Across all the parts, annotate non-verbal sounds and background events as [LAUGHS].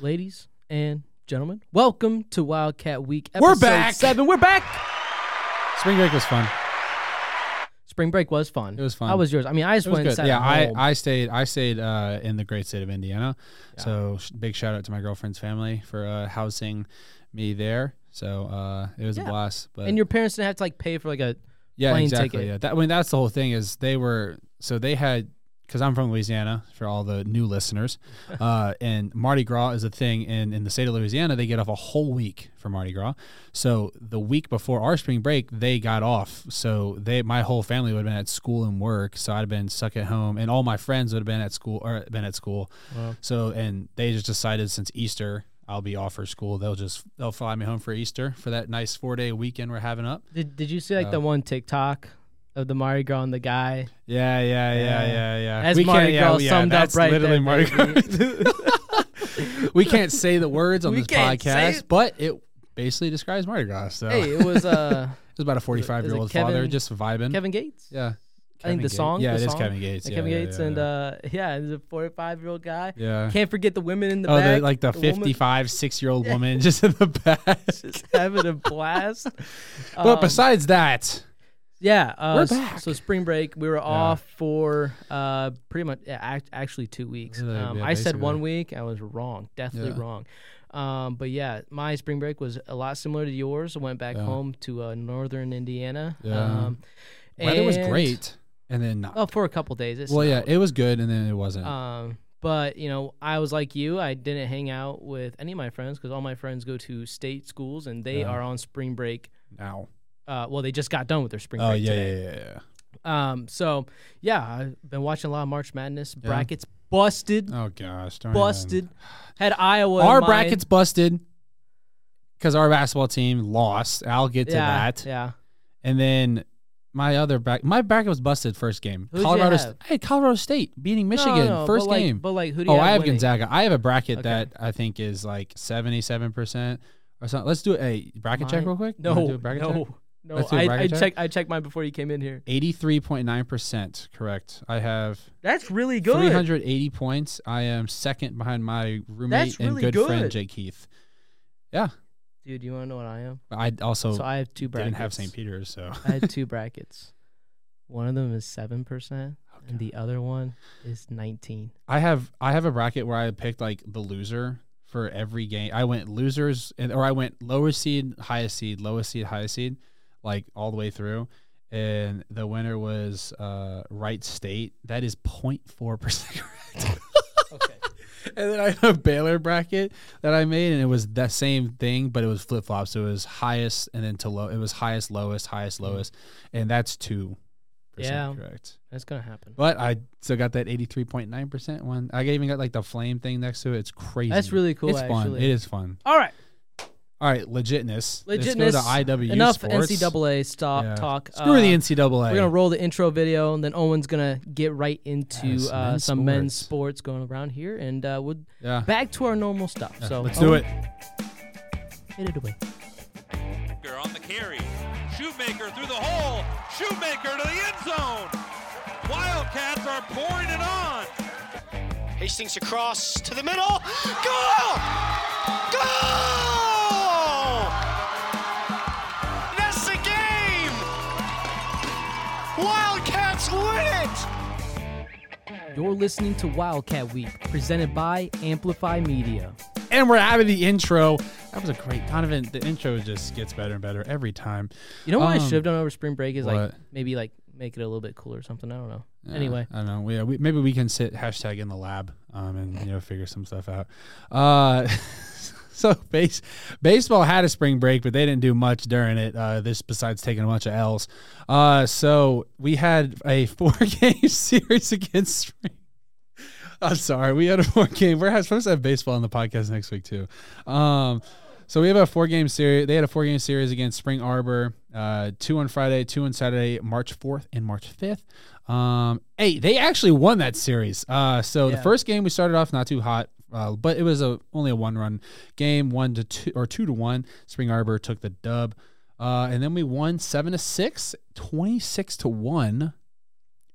ladies and gentlemen, welcome to Wildcat Week. We're back. Seven. We're back. Spring break was fun. Spring break was fun. It was fun. How was yours? I mean, I just It was went and good. sat Yeah, at I, home. I stayed I stayed uh, in the great state of Indiana. So sh- big shout out to my girlfriend's family for uh, housing me there. So uh, it was Yeah. a blast. But and your parents didn't have to like pay for like a. yeah, plane exactly. ticket. Yeah, that I mean that's the whole thing is they were so they had because I'm from Louisiana for all the new listeners, [LAUGHS] uh, and Mardi Gras is a thing in in the state of Louisiana. They get off a whole week for Mardi Gras. So the week before our spring break, they got off. So they my whole family would have been at school and work. So I'd have been stuck at home, and all my friends would have been at school or been at school. Wow. So and they just decided since Easter. I'll be off for school. They'll just they'll fly me home for Easter for that nice four day weekend we're having up. Did Did you see like Uh, the one TikTok of the Mardi Gras and the guy? Yeah, yeah, yeah, Yeah. yeah, yeah. That's we Mardi can't, Gras yeah, yeah, summed up that's right literally there, Mardi. Gras. [LAUGHS] we can't say the words on We this podcast, it. but it basically describes Mardi Gras. So Hey, it was uh [LAUGHS] it was about a 45 year old Kevin- father just vibing. Kevin Gates. yeah. I think the Gates. song. Yeah, the it is song? Kevin Gates. Yeah, Kevin yeah, Gates yeah, and yeah. uh [LAUGHS] yeah, he's a 45 year old guy. yeah. Can't forget the women in the oh, back. the, like the woman 55, six year old Yeah. woman just in the back. just having a blast. but Um, besides that, Yeah, uh, We're back. So spring break, we were off for uh, pretty much yeah, act- actually two weeks. Really? Um, Yeah, I said one week, I was wrong, definitely Yeah. wrong. Um, but yeah, my spring break was a lot similar to yours. I went back Yeah. home to uh, northern Indiana. Yeah. Um, weather was great. And then not. Oh, for a couple days. It well, yeah, it was good, and then it wasn't. Um, but you know, I was like you. I didn't hang out with any of my friends because all my friends go to state schools and they Yeah. are on spring break. now. Uh, well, they just got done with their spring Oh, break yeah, today. yeah, yeah, yeah. Um, so yeah, I've been watching a lot of March Madness Yeah. brackets. Busted, Oh, gosh. busted. Had Iowa. our brackets busted because our basketball team lost. I'll get to yeah, that. Yeah. And then my other back, my bracket was busted first game. Who'd Colorado? St- hey, Colorado State beating Michigan No, no, first but like- game. but like, who do you oh, have I have winning? Gonzaga. I have a bracket Okay. that I think is like seventy-seven percent or something. Let's do a Hey, bracket check real quick. No, do a bracket no, check? No. Let's do a I, I bracket check? checked. I checked mine before you came in here. Eighty-three point nine percent correct. I have That's really good. three hundred eighty points. I am second behind my roommate That's and really good, friend good. Jake Keith. Yeah, Dude, you want to know what I am? I also so I have two brackets. didn't have St. Peter's, so I had two [LAUGHS] brackets. One of them is seven percent, oh, and the other one is nineteen. I have I have a bracket where I picked like the loser for every game. I went losers and or I went lowest seed, highest seed, lowest seed, highest seed, like all the way through. And the winner was uh Wright State. That is 0.4 percent correct. Okay. [LAUGHS] and then I have a Baylor bracket that I made, and it was that same thing, but it was flip flops. So it was highest and then to low. It was highest, lowest, highest, lowest, and that's two Yeah. correct. That's gonna happen. But I still got that eighty three point nine percent one. I even got like the flame thing next to it. It's crazy. That's really cool. It's fun. It is fun. All right. All right, legitness. Let's Legitness. go to IW Enough sports. NCAA stop Yeah. talk. Screw Uh, the NCAA. We're gonna roll the intro video, and then Owen's gonna get right into Yes, uh, men's some men's sports. sports going around here, and uh, we'll yeah. back to our normal stuff. Yeah, So let's do it. Hit it away. Shoemaker on the carry. Shoemaker through the hole. Shoemaker to the end zone. Wildcats are pouring it on. Hastings across to the middle. Goal! Goal! You're listening to Wildcat Week, presented by Amplify Media. And we're having the intro. That was a great Donovan. The intro just gets better and better every time. You know what I Um, should have done over spring break is like what? maybe like make it a little bit cooler or something. I don't know. Yeah, Anyway, I don't know. We, we, maybe we can sit hashtag in the lab um, and you know figure some stuff out. Uh, [LAUGHS] [LAUGHS] so base baseball had a spring break, but they didn't do much during it. Uh, this besides taking a bunch of L's. Uh, so we had a [LAUGHS] four game series against spring. I'm sorry, we had a four game. We're supposed to have baseball on the podcast next week too. Um, so we have a four game series. They had a four game series against Spring Arbor. Uh, two on Friday, two on Saturday, March 4th and March 5th. Um, hey, they actually won that series. Uh, so the first game we started off not too hot, uh, but it was a only a one run game, one to two or two to one. Spring Arbor took the dub. Uh, and then we won seven to six, 26 to one,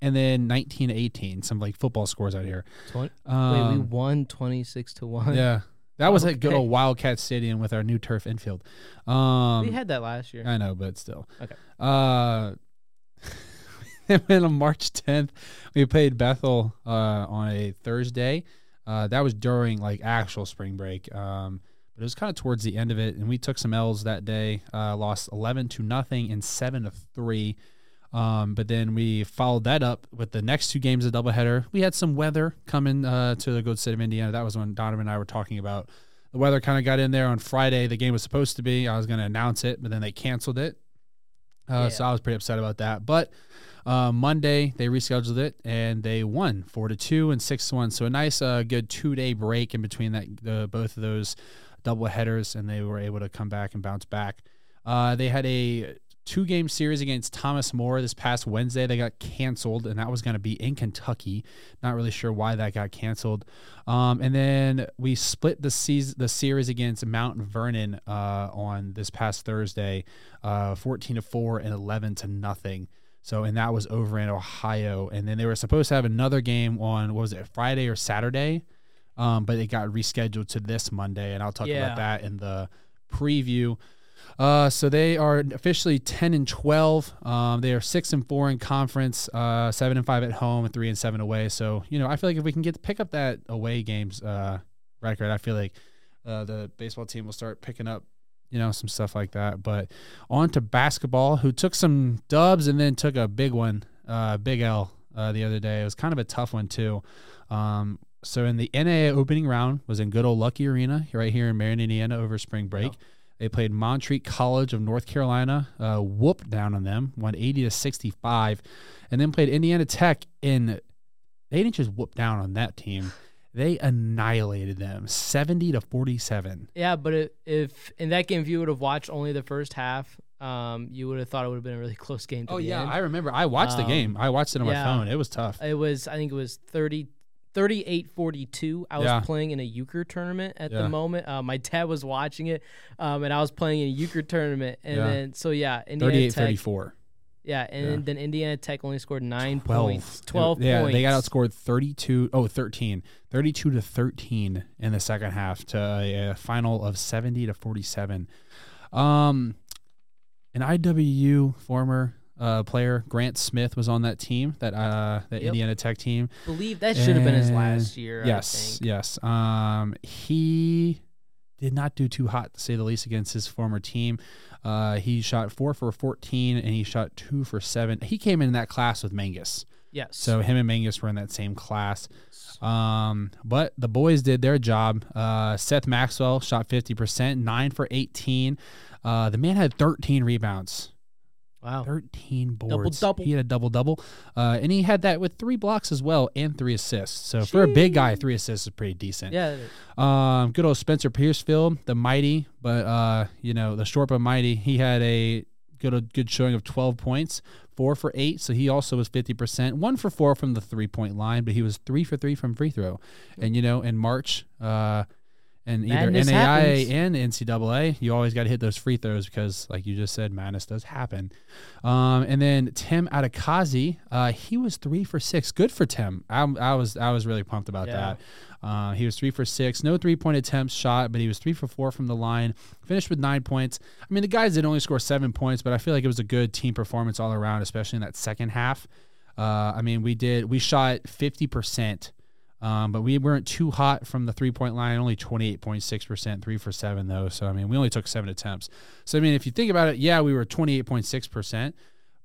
and then 19 to 18. Some like football scores out here. Twen- Um, wait, we won twenty six to one. yeah. That was at good old Wildcat Stadium with our new turf infield. Um, we had that last year. I know, but still. Okay. Uh, and then on March 10th, we played Bethel uh, on a Thursday. Uh, that was during like actual spring break. Um, but it was kind of towards the end of it, and we took some L's that day. Uh, lost 11 to nothing and seven to three. Um, but then we followed that up with the next two games of doubleheader. We had some weather coming uh, to the good state of Indiana. That was when Donovan and I were talking about the weather. Kind of got in there on Friday. The game was supposed to be. I was going to announce it, but then they canceled it. Uh, So I was pretty upset about that. But uh, Monday they rescheduled it and they won four to two and six to one. So a nice, uh, good two day break in between that the both of those double headers, and they were able to come back and bounce back. Uh, they had a two game series against Thomas More this past Wednesday. They got canceled, and that was going to be in Kentucky. Not really sure why that got canceled. Um, and then we split the season, the series against Mount Vernon uh, on this past Thursday, uh, fourteen to four and eleven to nothing. So, and that was over in Ohio. And then they were supposed to have another game on what was it, Friday or Saturday, um, but it got rescheduled to this Monday, and I'll talk Yeah. about that in the preview. Uh, so they are officially ten and twelve. Um, they are six and four in conference, uh, seven and five at home, and three and seven away. So you know, I feel like if we can get to pick up that away games uh, record, I feel like uh, the baseball team will start picking up, you know, some stuff like that. But on to basketball, who took some dubs and then took a big one, uh, big L uh, the other day. It was kind of a tough one too. Um, so in the NAA opening round was in good old Lucky Arena right here in Marion, Indiana over spring break. They played Montreat College of North Carolina, uh, whooped down on them, won 80 to 65, and then played Indiana Tech in. They didn't just whoop down on that team; they annihilated them, 70 to 47. Yeah, but it, if in that game, if you would have watched only the first half, um, you would have thought it would have been a really close game. To Oh the yeah, end. I remember. I watched the Um, game. I watched it on yeah. my phone. It was tough. It was, I think it was 30, 38 42. I was Yeah. playing in a euchre tournament at Yeah. the moment. Uh, my dad was watching it, um, and I was playing in a euchre tournament. And then, so yeah, Indiana 38 Tech. 34. Yeah, and Yeah. then Indiana Tech only scored nine 12. points. 12 yeah, points. they got outscored 32, oh, 13, 32 to 13 in the second half to a, final of 70 to 47. Um, an IWU former uh, player, Grant Smith, was on that team, that uh, that Yep. Indiana Tech team. believe that should have been his last year. Yes, I think. yes. Um, he did not do too hot to say the least against his former team. Uh, he shot four for 14 and he shot two for seven. He came in that class with Mangus. Yes. So him and Mangus were in that same class. Um, but the boys did their job. Uh, Seth Maxwell shot 50%, nine for 18. Uh, the man had 13 rebounds. Wow. 13 boards. Double-double. He had a double double. Uh, and he had that with three blocks as well and three assists. So for a big guy, three assists is pretty decent. Yeah. Um, good old Spencer Piercefield, the mighty, but uh, you know, the short but mighty. He had a good a good showing of 12 points, four for eight. So he also was 50%, one for four from the three point line, but he was three for three from free throw. And you know, in March, uh, and either Madness NAIA happens. and NCAA, you always got to hit those free throws because, like you just said, madness does happen. Um, and then Tim Adekazi, uh, he was three for six. Good for Tim. I, I was I was really pumped about Yeah. that. Uh, he was three for six, no three point attempts shot, but he was three for four from the line. Finished with nine points. I mean, the guys did only score seven points, but I feel like it was a good team performance all around, especially in that second half. Uh, I mean, we did we shot fifty percent. Um, but we weren't too hot from the three point line, only 28.6%, three for seven, though. So, I mean, we only took seven attempts. So, I mean, if you think about it, yeah, we were 28.6%,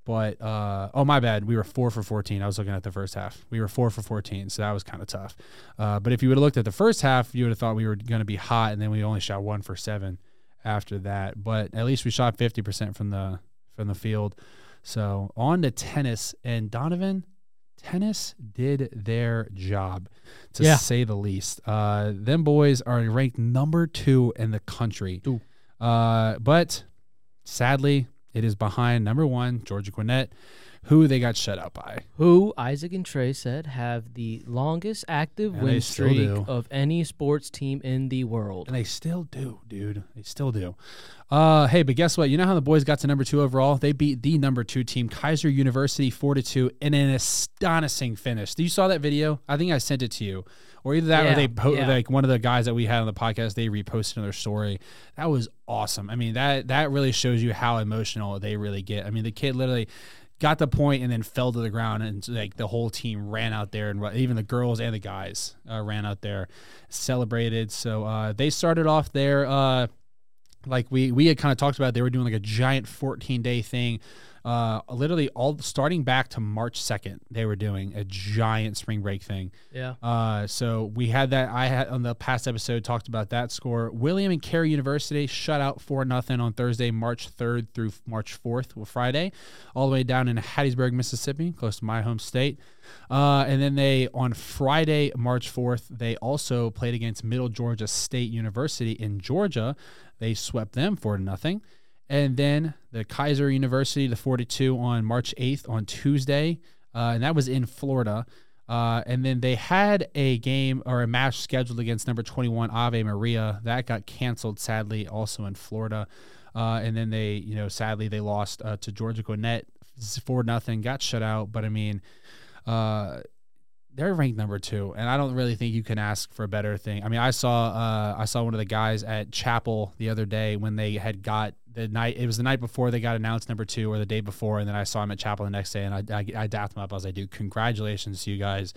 but, uh, oh, my bad. We were four for 14. I was looking at the first half. We were four for 14. So that was kind of tough. Uh, but if you would have looked at the first half, you would have thought we were going to be hot, and then we only shot one for seven after that. But at least we shot 50% from the, from the field. So on to tennis and Donovan, tennis did their job to Yeah. say the least. Uh, them boys are ranked number two in the country. Uh, but sadly, it is behind number one, Georgia Gwinnett, who they got shut out by. Who Isaac and Trey said have the longest active And win streak do. of any sports team in the world. And they still do, dude. They still do. Uh, hey, but guess what? You know how the boys got to number two overall? They beat the number two team, Keiser University, four to two, in an astonishing finish. Do you saw that video? I think I sent it to you or either that or they po- yeah. like one of the guys that we had on the podcast they reposted their story. That was awesome. I mean that that really shows you how emotional they really get. I mean the kid literally got the point and then fell to the ground and like the whole team ran out there and even the girls and the guys uh, ran out there celebrated. So uh, they started off there. Uh, like we we had kind of talked about they were doing like a giant 14 day thing uh literally all starting back to march 2nd they were doing a giant spring break thing. Yeah. uh so we had that i had on the past episode talked about that score. William and carey university shut out for nothing on thursday march 3rd through march 4th well, friday all the way down in hattiesburg mississippi close to my home state uh, and then they on friday march 4th they also played against middle georgia state university in georgia they swept them for nothing and then the Keiser University, the 42 on March 8th on Tuesday, uh, and that was in Florida. Uh, and then they had a game or a match scheduled against number 21 Ave Maria. That got canceled, sadly, also in Florida. Uh, and then they, you know, sadly they lost uh, to Georgia Gwinnett for nothing, got shut out. But I mean, uh, they're ranked number two, and I don't really think you can ask for a better thing. I mean, I saw uh, I saw one of the guys at Chapel the other day when they had got the night. It was the night before they got announced number two, or the day before, and then I saw him at Chapel the next day, and I I, I dapped him up. As I was like, congratulations to you guys.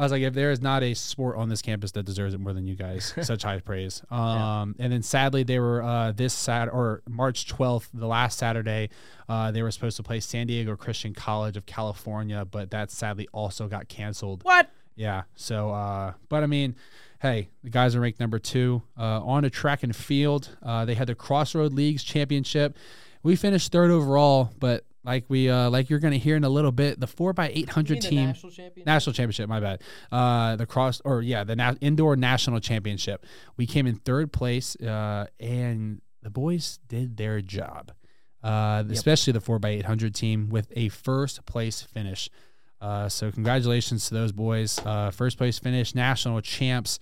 I was like, if there is not a sport on this campus that deserves it more than you guys, [LAUGHS] such high praise. Um, and then sadly, they were uh, this Sat or March twelfth, the last Saturday, uh, they were supposed to play San Diego Christian College of California, but that sadly also got canceled. What? Yeah. So, uh, but I mean, hey, the guys are ranked number two. Uh, on a track and field, uh, they had the Crossroad Leagues Championship. We finished third overall, but like we uh, like you're gonna hear in a little bit, the four x eight hundred team national championship. national championship. My bad. Uh, the cross or yeah, the na- indoor national championship. We came in third place, uh, and the boys did their job. Uh, especially the four x eight hundred team with a first place finish. Uh, so congratulations to those boys. Uh, first place finish, national champs.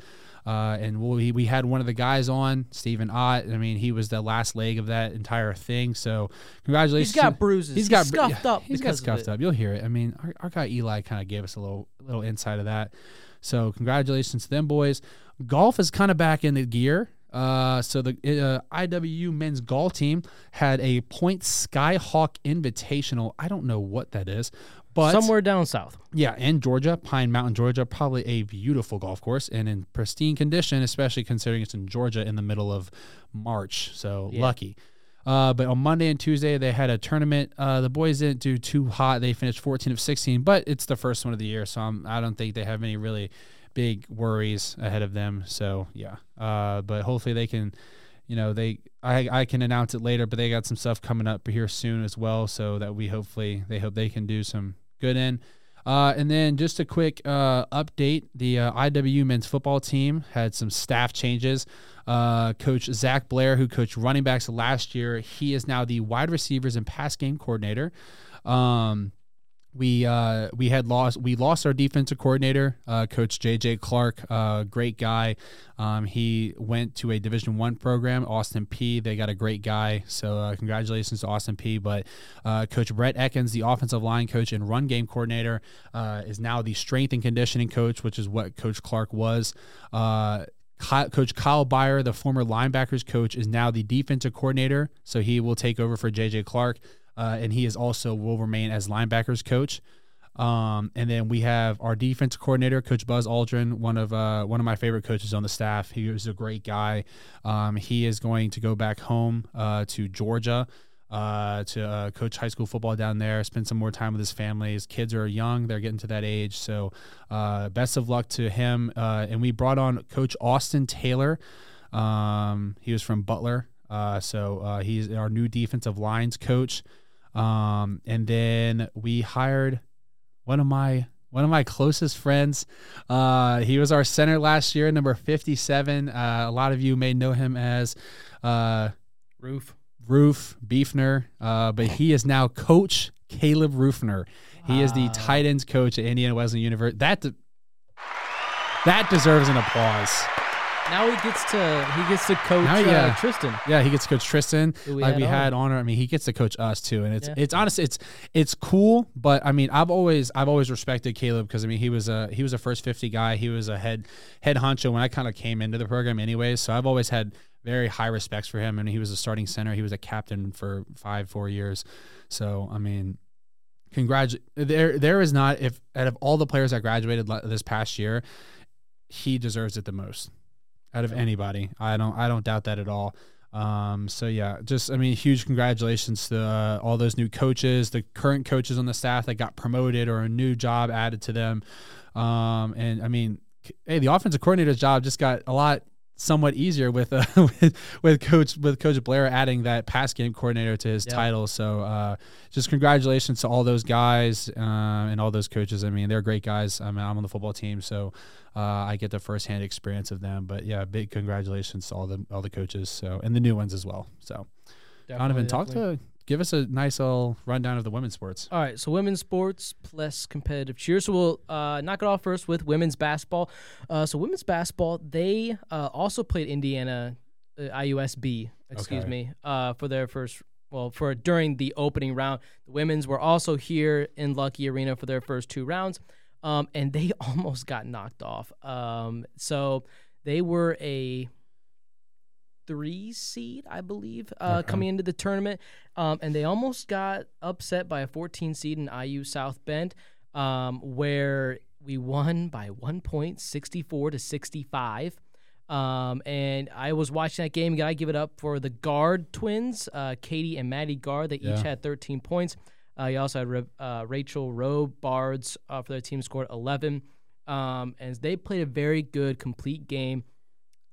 Uh, and we, we had one of the guys on, Stephen Ott. I mean, he was the last leg of that entire thing. So congratulations. He's got bruises. He's got He's scuffed up He's got scuffed up. You'll hear it. I mean, our, our guy Eli kind of gave us a little little insight of that. So congratulations to them boys. Golf is kind of back in the gear. Uh, so the uh, IWU men's golf team had a Point Skyhawk Invitational. I don't know what that is, but Somewhere down south. yeah, in Georgia, Pine Mountain, Georgia, probably a beautiful golf course and in pristine condition, especially considering it's in Georgia in the middle of March. So Yeah. lucky. Uh, but on Monday and Tuesday, they had a tournament. Uh, the boys didn't do too hot. They finished 14 of 16, but it's the first one of the year, so I'm, I don't think they have any really big worries ahead of them. So yeah, uh, but hopefully they can, you know, they I, I can announce it later, but they got some stuff coming up here soon as well, so that we hopefully they hope they can do some good in. Uh, and then just a quick uh, update: the uh, IWU men's football team had some staff changes. Uh, Coach Zach Blair, who coached running backs last year, he is now the wide receivers and pass game coordinator. Um, we uh, we had lost we lost our defensive coordinator, uh, Coach JJ Clark, uh, great guy. Um, he went to a Division One program, Austin Peay They got a great guy, so uh, congratulations to Austin Peay But uh, Coach Brett Ekins, the offensive line coach and run game coordinator, uh, is now the strength and conditioning coach, which is what Coach Clark was. Coach Kyle Byer, the former linebackers coach, is now the defensive coordinator, so he will take over for JJ Clark, uh, and he is also will remain as linebackers coach. Um, and then we have our defensive coordinator, Coach Buzz Aldrin, one of uh, one of my favorite coaches on the staff. He was a great guy. Um, he is going to go back home uh, to Georgia uh, to uh, coach high school football down there, spend some more time with his family. His kids are young; they're getting to that age. So, uh, best of luck to him. Uh, and we brought on Coach Austin Taylor. Um, he was from Butler, so he's our new defensive lines coach. Um, and then we hired one of my one of my closest friends. Uh, he was our center last year, number fifty-seven. Uh, a lot of you may know him as. Uh, Roof. Roof Beefner, uh, but he is now Coach Caleb Roofner. He is the tight ends coach at Indiana Wesleyan University. That de- that deserves an applause. Now he gets to he gets to coach Now, uh. Tristan. Yeah, he gets to coach Tristan. Who we like had we on. had on. I mean, he gets to coach us too, and it's Yeah. it's honestly it's it's cool. But I mean, I've always I've always respected Caleb because I mean he was a he was a first fifty guy. He was a head head honcho when I kind of came into the program, anyways. So I've always had very high respects for him, and he was a starting center. He was a captain for five four years. So I mean. Congratulate there. There is not if out of all the players that graduated this past year, he deserves it the most out of anybody. I don't I don't doubt that at all. Um, so yeah, just I mean, huge congratulations to uh, all those new coaches, the current coaches on the staff that got promoted or a new job added to them. Um, and I mean, hey, the offensive coordinator's job just got a lot somewhat easier with uh, [LAUGHS] with with coach with coach Blair adding that pass game coordinator to his title. So uh, just congratulations to all those guys uh, and all those coaches. I mean, they're great guys. I mean, I'm on the football team, so uh, I get the firsthand experience of them. But yeah, big congratulations to all the all the coaches. So and the new ones as well. So Donovan, talk to give us a nice little rundown of the women's sports. All right, so women's sports plus competitive cheer. So we'll uh, knock it off first with women's basketball. Uh, so women's basketball, they uh, also played Indiana uh, IUSB, excuse Okay. me, uh, for their first. Well, for during the opening round, the women's were also here in Lucky Arena for their first two rounds, um, and they [LAUGHS] almost got knocked off. Um, so they were a three seed, I believe, uh, Okay. coming into the tournament, um, and they almost got upset by a 14 seed in IU South Bend, um, where we won by one point, 64 to 65. Um, and I was watching that game. Got to give it up for the guard twins, uh, Katie and Maddie Guard. They each Yeah. had 13 points. Uh, you also had uh, Rachel Rowe Bards uh, for their team scored 11. Um, and they played a very good, complete game.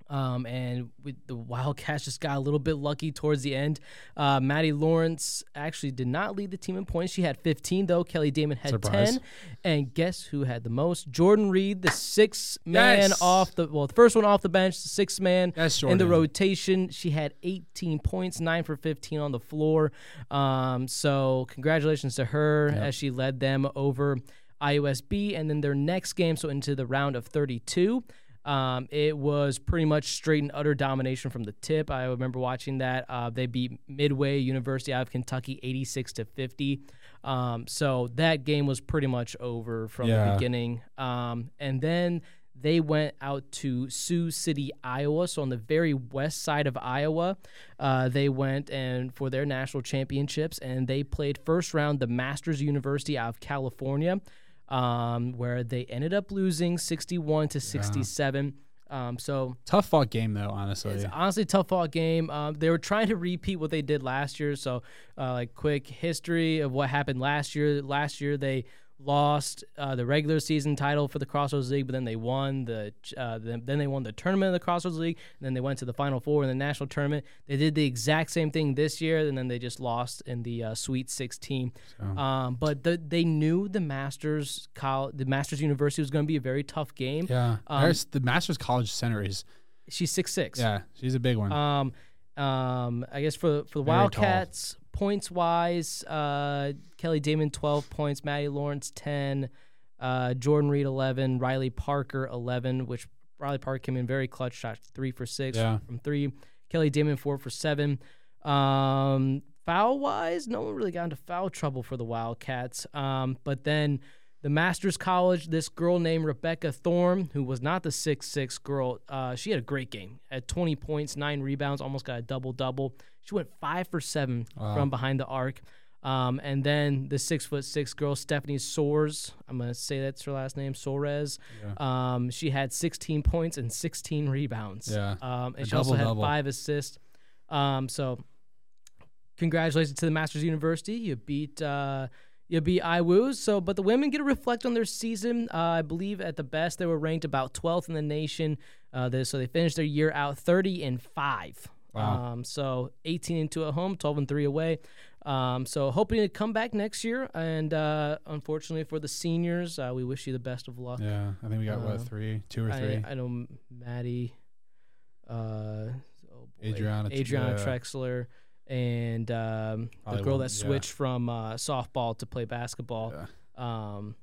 Um, and with the Wildcats just got a little bit lucky towards the end. Uh, Maddie Lawrence actually did not lead the team in points. She had 15 though. Kelly Damon had Surprise. 10. And guess who had the most? Jordan Reed, the sixth man Yes. off the well, the first one off the bench, the sixth man Yes, in the rotation. She had 18 points, nine for 15 on the floor. Um, so congratulations to her as she led them over IUSB, and then their next game, so into the round of 32. Um, it was pretty much straight and utter domination from the tip. I remember watching that. Uh, they beat Midway University out of Kentucky 86 to 50. Um, so that game was pretty much over from the beginning. Um, and then they went out to Sioux City, Iowa. So on the very west side of Iowa, uh, they went and for their national championships, and they played first round the Masters University out of California, um, where they ended up losing 61 to 67. Um, so Tough fought game though, honestly. it's honestly a tough fought game. Um, they were trying to repeat what they did last year. So, uh, like quick history of what happened last year. Last year they lost uh, the regular season title for the Crossroads League, but then they won the uh, then, then they won the tournament of the Crossroads League, and then they went to the Final Four in the national tournament. They did the exact same thing this year, and then they just lost in the uh, Sweet 16. Um, but the, they knew the Masters college, the Masters University was going to be a very tough game. yeah. Um, the Masters College Center is She's six six. yeah, she's a big one. Um, um, I guess for for the Very tall. Points wise, uh, Kelly Damon twelve points, Maddie Lawrence ten, uh, Jordan Reed eleven, Riley Parker eleven, which Riley Parker came in very clutch, shot three for six Yeah. from three. Kelly Damon four for seven. Um, foul wise, no one really got into foul trouble for the Wildcats. Um, but then the Masters College, this girl named Rebecca Thorne, who was not the six six girl, uh, she had a great game. at 20 points, nine rebounds, almost got a double double. She went five for seven from behind the arc. Um, and then the six foot six girl, Stephanie Soares, I'm gonna say that's her last name, Soares. Um, she had 16 points and 16 rebounds. Yeah. Um, and A she also had double-double. five assists. Um, so congratulations to the Masters University. You beat uh, you beat IWU. So, but the women get to reflect on their season. Uh, I believe at the best they were ranked about 12th in the nation. Uh, they, so they finished their year out 30 and five. Wow. Um, so 18 and two at home, 12 and three away. Um, so hoping to come back next year. And uh, unfortunately for the seniors, uh, we wish you the best of luck. yeah, I think we got what three, two or three. I, I know Maddie, uh, oh boy, Adriana- Adriana yeah. Trexler, and um, the girl that yeah. switched from uh, softball to play basketball. Yeah. Um,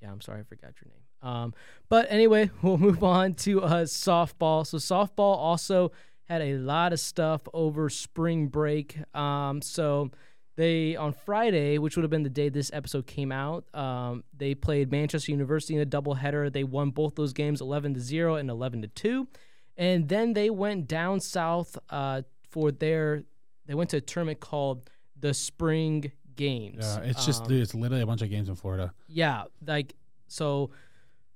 yeah, I'm sorry, I forgot your name. Um, but anyway, [LAUGHS] we'll move on to uh, softball. So softball also had a lot of stuff over spring break. Um, so they on Friday, which would have been the day this episode came out, um, they played Manchester University in a doubleheader. They won both those games, eleven to zero and eleven to two, and then they went down south uh, for their. They went to a tournament called the Spring Games. Yeah, it's just Um, it's literally a bunch of games in Florida. yeah, like so.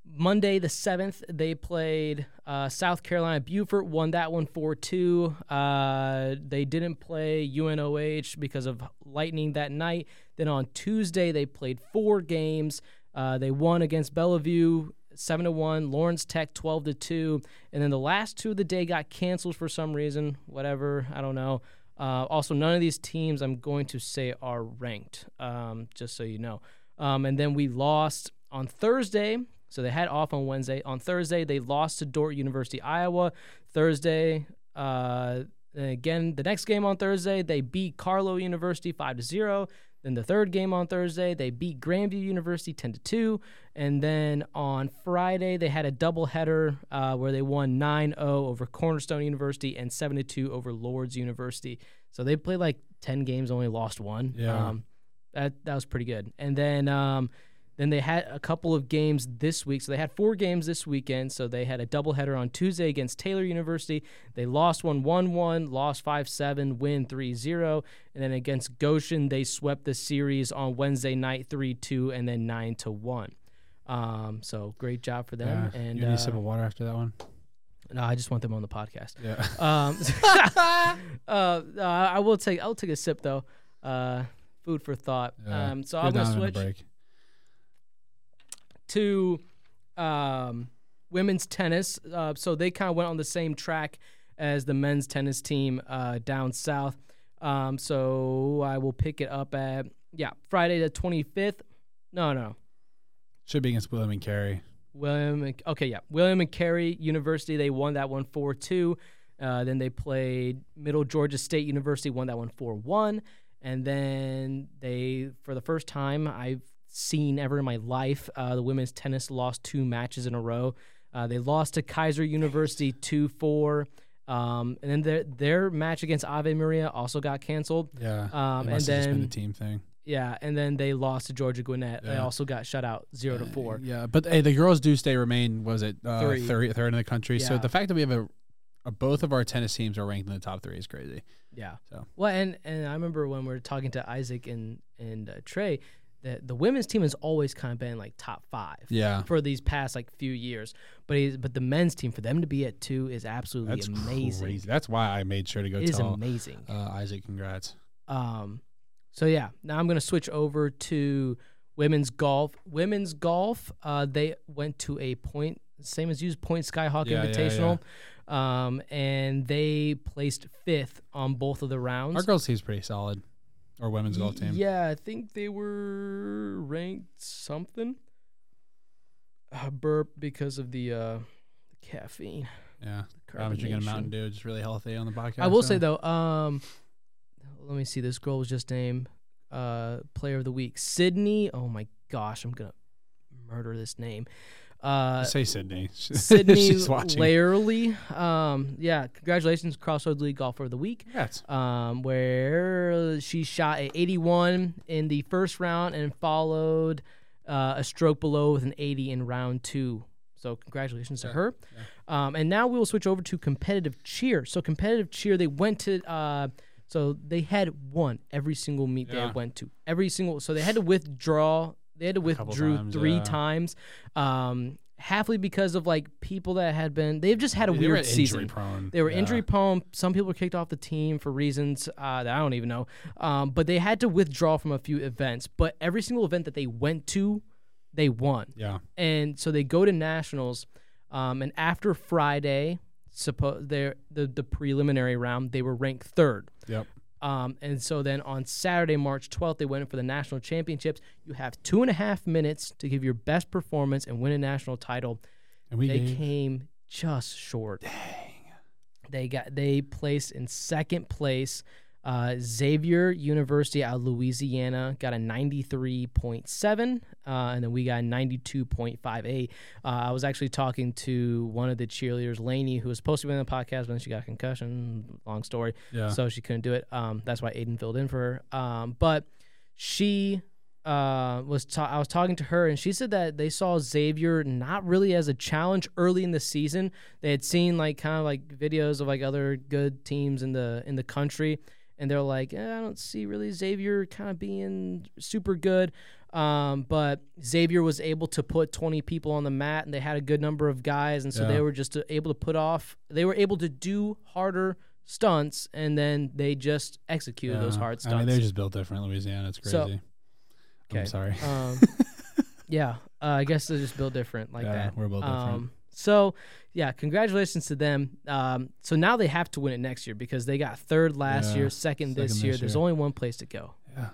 Monday the seventh, they played uh, South Carolina. Beaufort won that one four two. Uh, they didn't play UNOH because of lightning that night. Then on Tuesday they played four games. Uh, they won against Bellevue seven to one. Lawrence Tech twelve to two. And then the last two of the day got canceled for some reason. Whatever, I don't know. Uh, also, none of these teams I'm going to say are ranked. Um, just so you know. Um, and then we lost on Thursday. So they had off on Wednesday. On Thursday, they lost to Dordt University, Iowa. Thursday, uh, again, the next game on Thursday, they beat Carlow University five to zero. Then the third game on Thursday, they beat Grandview University ten to two. And then on Friday, they had a doubleheader uh, where they won 9-0 over Cornerstone University and seven to two over Lourdes University. So they played like ten games, only lost one. Yeah. Um, that that was pretty good. And then um, then they had a couple of games this week. So they had four games this weekend. So they had a doubleheader on Tuesday against Taylor University. They lost one 1 1, lost 5 7, win 3 0. And then against Goshen, they swept the series on Wednesday night 3 2 and then 9 to 1. Um, so great job for them. Yeah. And you need uh, a sip of water after that one. no, I just want them on the podcast. Yeah. Um, [LAUGHS] [LAUGHS] uh, uh, I will take I'll take a sip though. Uh, food for thought. Yeah. Um, so I'm gonna down in a switch break. To um, women's tennis. Uh, so they kind of went on the same track as the men's tennis team uh, down south. Um, so I will pick it up at yeah Friday the 25th. No, no. Should be against William and Carey. William. and- Okay, yeah. William and Carey University. They won that one four two. Uh, then they played Middle Georgia State University. Won that one four one. And then they, for the first time I've seen ever in my life, uh, the women's tennis lost two matches in a row. Uh, they lost to Keiser University two four. Um, and then their their match against Ave Maria also got canceled. Yeah. Um, and must have just been then a team thing. yeah, and then they lost to Georgia Gwinnett. They also got shut out zero to four. Yeah, but hey, the girls do stay remain. Was it uh, Three. third, third in the country? So the fact that we have a, a both of our tennis teams are ranked in the top three is crazy. Yeah. So. Well, and and I remember when we were talking to Isaac and and uh, Trey, that the women's team has always kind of been like top five. Yeah, For these past like few years, but he's, but the men's team for them to be at two is absolutely that's amazing. crazy. That's why I made sure to go It is tell amazing. uh, Isaac. Congrats. Um, so yeah, now I'm gonna switch over to women's golf. Women's golf, uh, they went to a point same as used Point Skyhawk Yeah, yeah, Invitational, um, and they placed fifth on both of the rounds. Our girls team's pretty solid. Our women's golf team. Yeah, I think they were ranked something. Uh, burp because of the uh, caffeine. Yeah. I'm drinking a. Mountain Dew, just really healthy on the podcast. I will so. say though, um, let me see. This girl was just named uh, Player of the Week, Sydney. Oh my gosh, I'm gonna murder this name. Uh, say Sydney. [LAUGHS] Sydney [LAUGHS] She's watching. Layerly. Um, yeah, congratulations, Crossroads League Golfer of the Week. Congrats. Um, where she shot a 81 in the first round and followed uh, a stroke below with an 80 in round two. So congratulations to her. Um, and now we will switch over to competitive cheer. So competitive cheer, they went to. Uh, so they had won every single meet they Yeah. had went to. Every single. So they had to withdraw. They had to couple withdraw times, three yeah. times. Um, halfly because of like people that had been. They've just had a They weird season. prone. They were Yeah. injury prone. Some people were kicked off the team for reasons uh, that I don't even know. Um, but they had to withdraw from a few events. But every single event that they went to, they won. Yeah. And so they go to nationals. Um, and after Friday, suppo- their the the preliminary round, they were ranked third. Yep. Um, and so then on Saturday, March 12th, they went in for the national championships. You have two and a half minutes to give your best performance and win a national title. And we They gave- came just short. Dang. They got they placed in second place. Uh, Xavier University out of Louisiana got a 93.7, uh, and then we got 92.58. Uh, I was actually talking to one of the cheerleaders, Lainey, who was supposed to be on the podcast, but then she got a concussion. Long story. Yeah. So she couldn't do it. Um, that's why Aiden filled in for her. Um, but she uh, was ta- I was talking to her and she said that they saw Xavier not really as a challenge early in the season. They had seen like kind of like videos of like other good teams in the in the country, and they're like, eh, I don't see really Xavier kind of being super good. Um, but Xavier was able to put 20 people on the mat, and they had a good number of guys, and so Yeah. they were just uh, able to put off. They were able to do harder stunts, and then they just executed those Yeah. hard I stunts. mean, they're just built different, Louisiana. It's crazy. So- I'm sorry. Um, [LAUGHS] yeah, uh, I guess they're just built different like Yeah, that. we're built different. Um, so, yeah, congratulations to them. Um, so now they have to win it next year because they got third last Yeah, year, second, this second year. this There's only one place to go. yeah.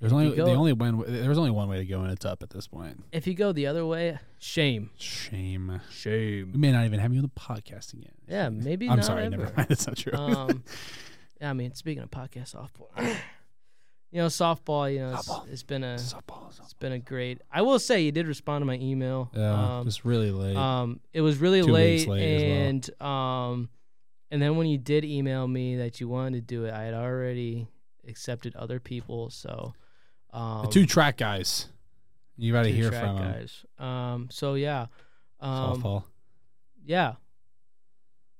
There's only go- the only one. There's only one way to go, and it's up at this point. If you go the other way, shame. Shame. Shame. We may not even have you on the podcast again. Yeah, maybe I'm not sorry. ever. Never mind. [LAUGHS] It's not true. Um, [LAUGHS] yeah, I mean, speaking of podcast softball, [CLEARS THROAT] you know, softball, you know, it's, Softball. it's been a Softball, softball. it's been a great. I will say, you did respond to my email. Yeah, Um, just really late. Um, it was really Two late, weeks late as well. and um, and then when you did email me that you wanted to do it, I had already accepted other people. So, um, the two track guys. You got to hear track from them. guys. Um, so yeah, um, Softball. yeah.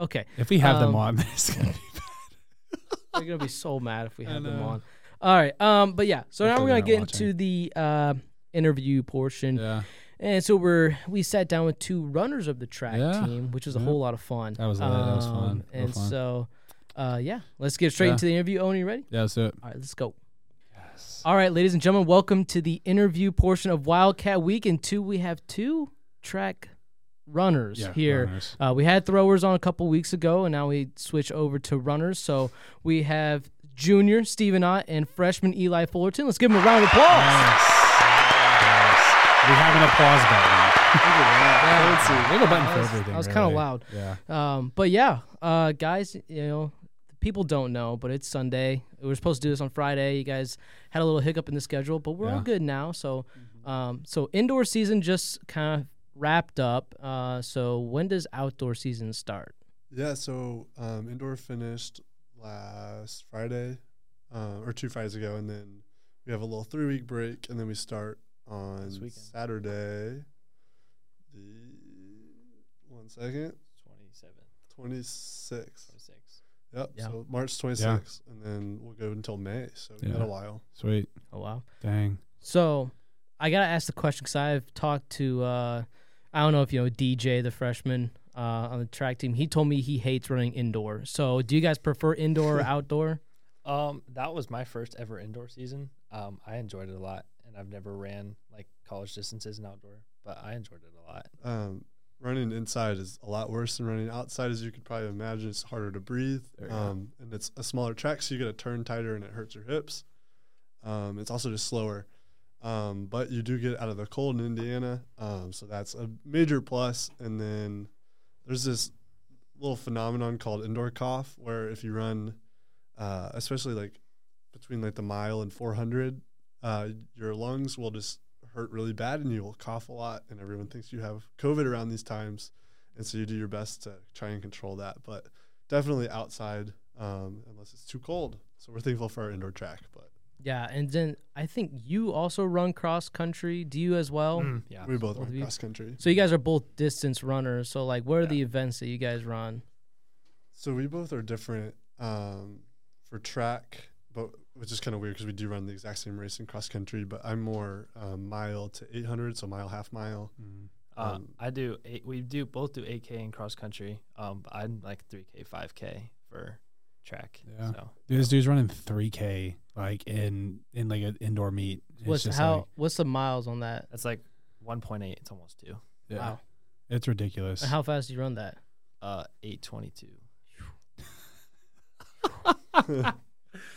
Okay, If we have them um, on, [LAUGHS] it's gonna be bad. they're gonna be so mad if we have them on. All right. Um, but yeah. So now we're gonna get not into the uh, interview portion. yeah. And so we're we sat down with two runners of the track Yeah. team, which was a Yeah. whole lot of fun. That was lit. That was fun. Um, Real And fun. so, uh, yeah, let's get straight Yeah. into the interview. Owen, you ready? Yeah, so All right, let's go. Yes. All right, ladies and gentlemen, welcome to the interview portion of Wildcat Week. And two, we have two track runners yeah, here. runners. Uh, we had throwers on a couple weeks ago, and now we switch over to runners. So we have junior Stephen Ott and freshman Eli Fullerton. Let's give them a round of applause. Nice. Nice. We have an applause button. Yeah. We have a button That for was- everything. that was kinda really. loud. Yeah. Um, but yeah, uh, guys, you know, people don't know, but it's Sunday. We were supposed to do this on Friday. You guys had a little hiccup in the schedule, but we're all good now. So, um, so indoor season just kind of wrapped up. Uh, so when does outdoor season start? Yeah, so um, indoor finished last Friday, uh, or two Fridays ago, and then we have a little three week break, and then we start on Saturday. The one second, 27, 26. 26. Yep. Yeah. So March 26th, and then we'll go until May. So we got Yeah. a while. Sweet. Oh wow. Dang. So I gotta ask the question because I've talked to uh, I don't know if you know DJ, the freshman uh, on the track team. He told me he hates running indoor. So do you guys prefer indoor or [LAUGHS] outdoor? Um, that was my first ever indoor season. Um, I enjoyed it a lot, and I've never ran like college distances and outdoor, but I enjoyed it a lot. Um, running inside is a lot worse than running outside, as you could probably imagine. It's harder to breathe, There you go. um, and it's a smaller track, so you got to turn tighter, and it hurts your hips. Um, it's also just slower, um, but you do get out of the cold in Indiana, um, so that's a major plus. And then there's this little phenomenon called indoor cough, where if you run, uh, especially like between like the mile and 400, uh, your lungs will just hurt really bad and you will cough a lot and everyone thinks you have covid around these times and so you do your best to try and control that but definitely outside um, unless it's too cold. So we're thankful for our indoor track but Yeah, and then I think you also run cross country. Do you as well? Yeah. we both both run cross country So you guys are both distance runners. So like, what are the events that you guys run? so we both are different um, for track but which is kind of weird because we do run the exact same race in cross country but i'm more um, mile to 800 so mile half mile Uh, Um, I do. Eight, we do both do 8K in cross country. Um, I'm like 3K, 5K for track. Yeah. So Dude, this dude's running 3K like in in like an indoor meet. It's What's just how? like- what's the miles on that? that's like 1.8. It's almost two. yeah, Wow. it's ridiculous. And how fast do you run that? Uh, 822. [LAUGHS]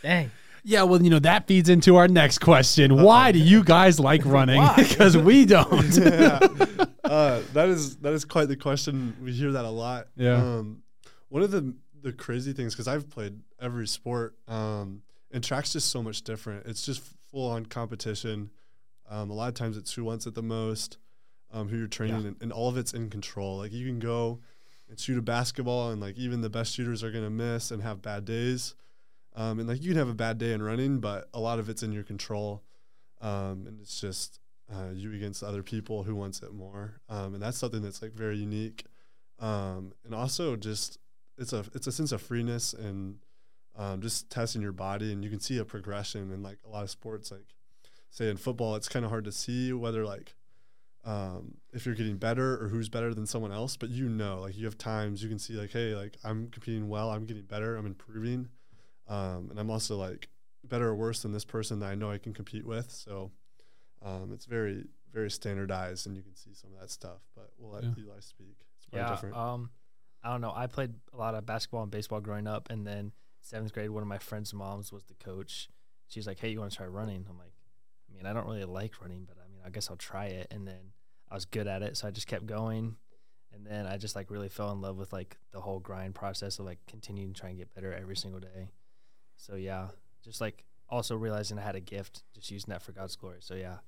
Dang. Yeah, well, you know that feeds into our next question. Why do you guys like [LAUGHS] running? because [LAUGHS] we don't. yeah. Uh, that is that is quite the question. We hear that a lot. Yeah. Um, one of the the crazy things because I've played every sport um, and track's just so much different. It's just full on competition. Um, a lot of times it's who wants it the most, um, who you're training, Yeah. and, and all of it's in control. Like you can go and shoot a basketball, and like even the best shooters are gonna miss and have bad days. Um, and like you can have a bad day in running, but a lot of it's in your control. Um, and it's just uh, you against other people who wants it more. Um, and that's something that's like very unique. Um, and also just it's a it's a sense of freeness and um, just testing your body, and you can see a progression in like a lot of sports. Like say in football, it's kind of hard to see whether like um, if you're getting better or who's better than someone else, but you know, like you have times you can see like, hey, like I'm competing well, I'm getting better, I'm improving, um, and I'm also like better or worse than this person that I know I can compete with. So um, it's very very standardized, and you can see some of that stuff. But we'll let Yeah. Eli speak. It's probably Yeah. different. Um, I don't know. I played a lot of basketball and baseball growing up, and then seventh grade, one of my friend's moms was the coach. She's like, "Hey, you want to try running?" I'm like, "I mean, I don't really like running, but I mean, I guess I'll try it." And then I was good at it, so I just kept going. And then I just like really fell in love with like the whole grind process of like continuing to try and get better every single day. So yeah, just like also realizing I had a gift, just using that for God's glory. So yeah,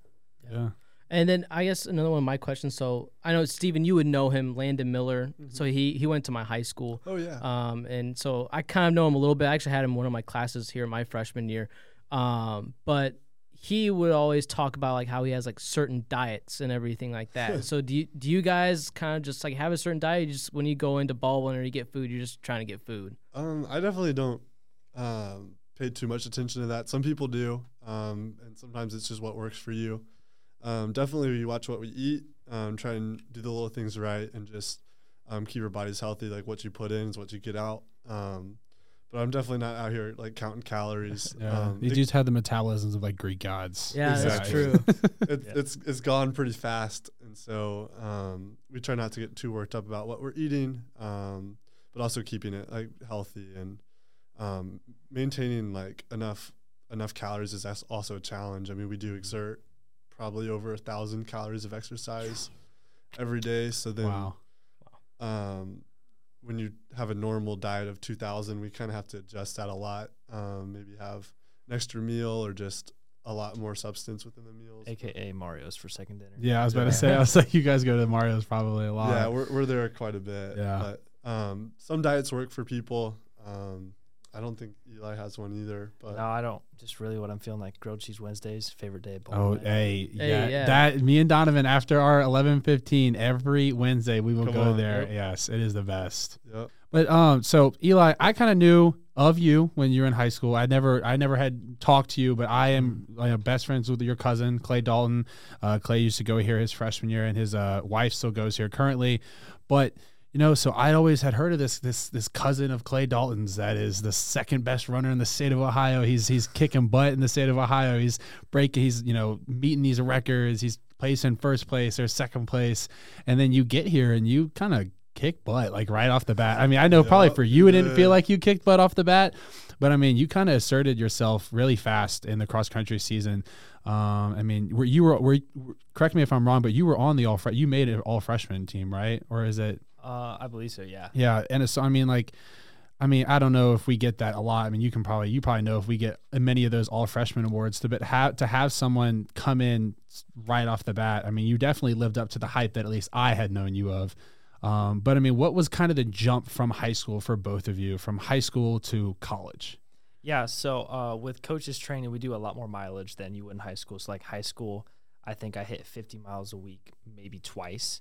Yeah. And then I guess another one of my questions. So I know Steven, you would know him, Landon Miller. So he he went to my high school. oh yeah. Um, and so I kind of know him a little bit. I actually had him in one of my classes here my freshman year. Um, but he would always talk about like how he has like certain diets and everything like that. [LAUGHS] so do you do you guys kind of just like have a certain diet? You just when you go into Baldwin or you get food, you're just trying to get food. Um, I definitely don't um, pay too much attention to that. Some people do, um, and sometimes it's just what works for you. Um, definitely, we watch what we eat, um, try and do the little things right, and just um, keep our bodies healthy. Like what you put in is what you get out. Um, but I'm definitely not out here like counting calories. [LAUGHS] Yeah. Um, These it- had the metabolisms of like Greek gods. Yeah, that's true. [LAUGHS] it, Yeah. it's it's gone pretty fast, and so um, we try not to get too worked up about what we're eating, um, but also keeping it like healthy and um, maintaining like enough enough calories is as- also a challenge. I mean, we do exert probably over a thousand calories of exercise every day, so then Wow. um, when you have a normal diet of 2000 we kind of have to adjust that a lot um, maybe have an extra meal or just a lot more substance within the meals aka Mario's for second dinner. Yeah, I was about to say. I was like, you guys go to Mario's probably a lot. yeah we're, we're there quite a bit Yeah. but um, some diets work for people um, i don't think eli has one either but No, I don't. Just really what I'm feeling like. Grilled cheese Wednesdays, favorite day. Of Oh, Baldwin. hey, Hey, yeah, yeah. That me and Donovan after our eleven fifteen every Wednesday we will Come go on, there. yep. Yes, it is the best. yep. But um, so Eli, I kind of knew of you when you were in high school. I never, I never had talked to you, but I am like, best friends with your cousin Clay Dalton. Uh, Clay used to go here his freshman year, and his uh, wife still goes here currently. But you know, so I always had heard of this this this cousin of Clay Dalton's that is the second best runner in the state of Ohio. He's he's kicking butt in the state of Ohio. He's breaking. He's you know meeting these records. He's placing first place or second place, and then you get here and you kind of kick butt like right off the bat. I mean, I know probably for you it didn't did. feel like you kicked butt off the bat, but I mean, you kind of asserted yourself really fast in the cross country season. Um, I mean, were you were, were correct me if I'm wrong, but you were on the all you made an all freshman team, right? Or is it? Uh, I believe so. Yeah. Yeah, and it's, I mean, like, I mean, I don't know if we get that a lot. I mean, you can probably you probably know if we get many of those all freshman awards to but have to have someone come in right off the bat. I mean, you definitely lived up to the hype that at least I had known you of. Um, but I mean, what was kind of the jump from high school for both of you, from high school to college? Yeah. So uh, with coaches training, we do a lot more mileage than you would in high school. So like high school, I think I hit 50 miles a week, maybe twice,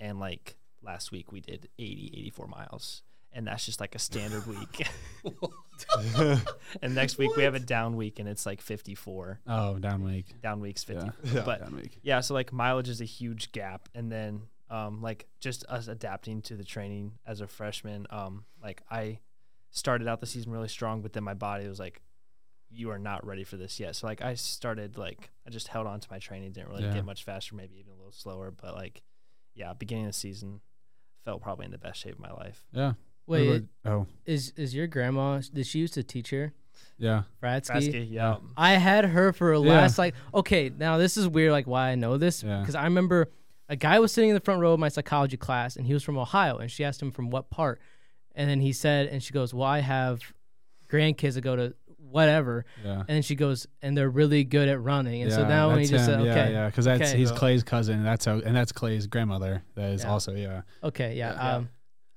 and like last week we did 80, 84 miles. And that's just like a standard [LAUGHS] week. and next week we have a down week and it's like 54. Oh, down week. Down week's 50. Yeah. [LAUGHS] Yeah. But Down week. yeah, so like mileage is a huge gap, and then um, like just us adapting to the training as a freshman. Um, like I started out the season really strong, but then my body was like, "You are not ready for this yet." So like I started like I just held on to my training, didn't really Yeah. get much faster, maybe even a little slower, but like yeah, beginning of the season felt probably in the best shape of my life. Yeah. Wait, What oh, is is your grandma? Did she used to teach here, yeah. Fratsky? Frasky, yeah. I had her for a Yeah. last like okay now this is weird like why I know this Yeah. because I remember a guy was sitting in the front row of my psychology class and he was from Ohio and she asked him from what part and then he said and she goes well I have grandkids that go to whatever. Yeah. And then she goes, and they're really good at running. And so Yeah, now when he that's just said, okay, yeah, yeah, because that's okay. he's Yeah. Clay's cousin. That's how, and that's Clay's grandmother. That is Yeah. also yeah. okay, yeah. Yeah. Um,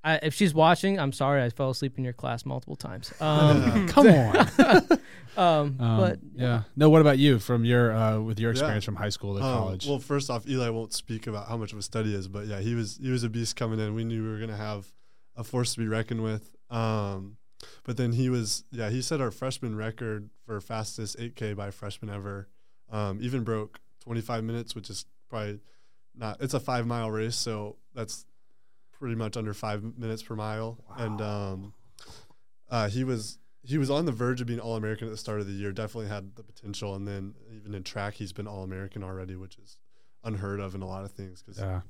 I, if she's watching, I'm sorry, I fell asleep in your class multiple times. [LAUGHS] Um, [LAUGHS] Come on. [LAUGHS] um, Um, but yeah. No. What about you from your uh, with your Yeah. experience from high school to Um, college? Well, first off, Eli won't speak about how much of a study is, but yeah, he was he was a beast coming in. We knew we were gonna have a force to be reckoned with. Um, but then he was yeah he set our freshman record for fastest 8K by a freshman ever. Um, even broke 25 minutes, which is probably not. It's a five mile race, so that's pretty much under five minutes per mile. And um, uh, he was he was on the verge of being All American at the start of the year. Definitely had the potential, and then even in track, he's been All American already, which is unheard of in a lot of things because yeah.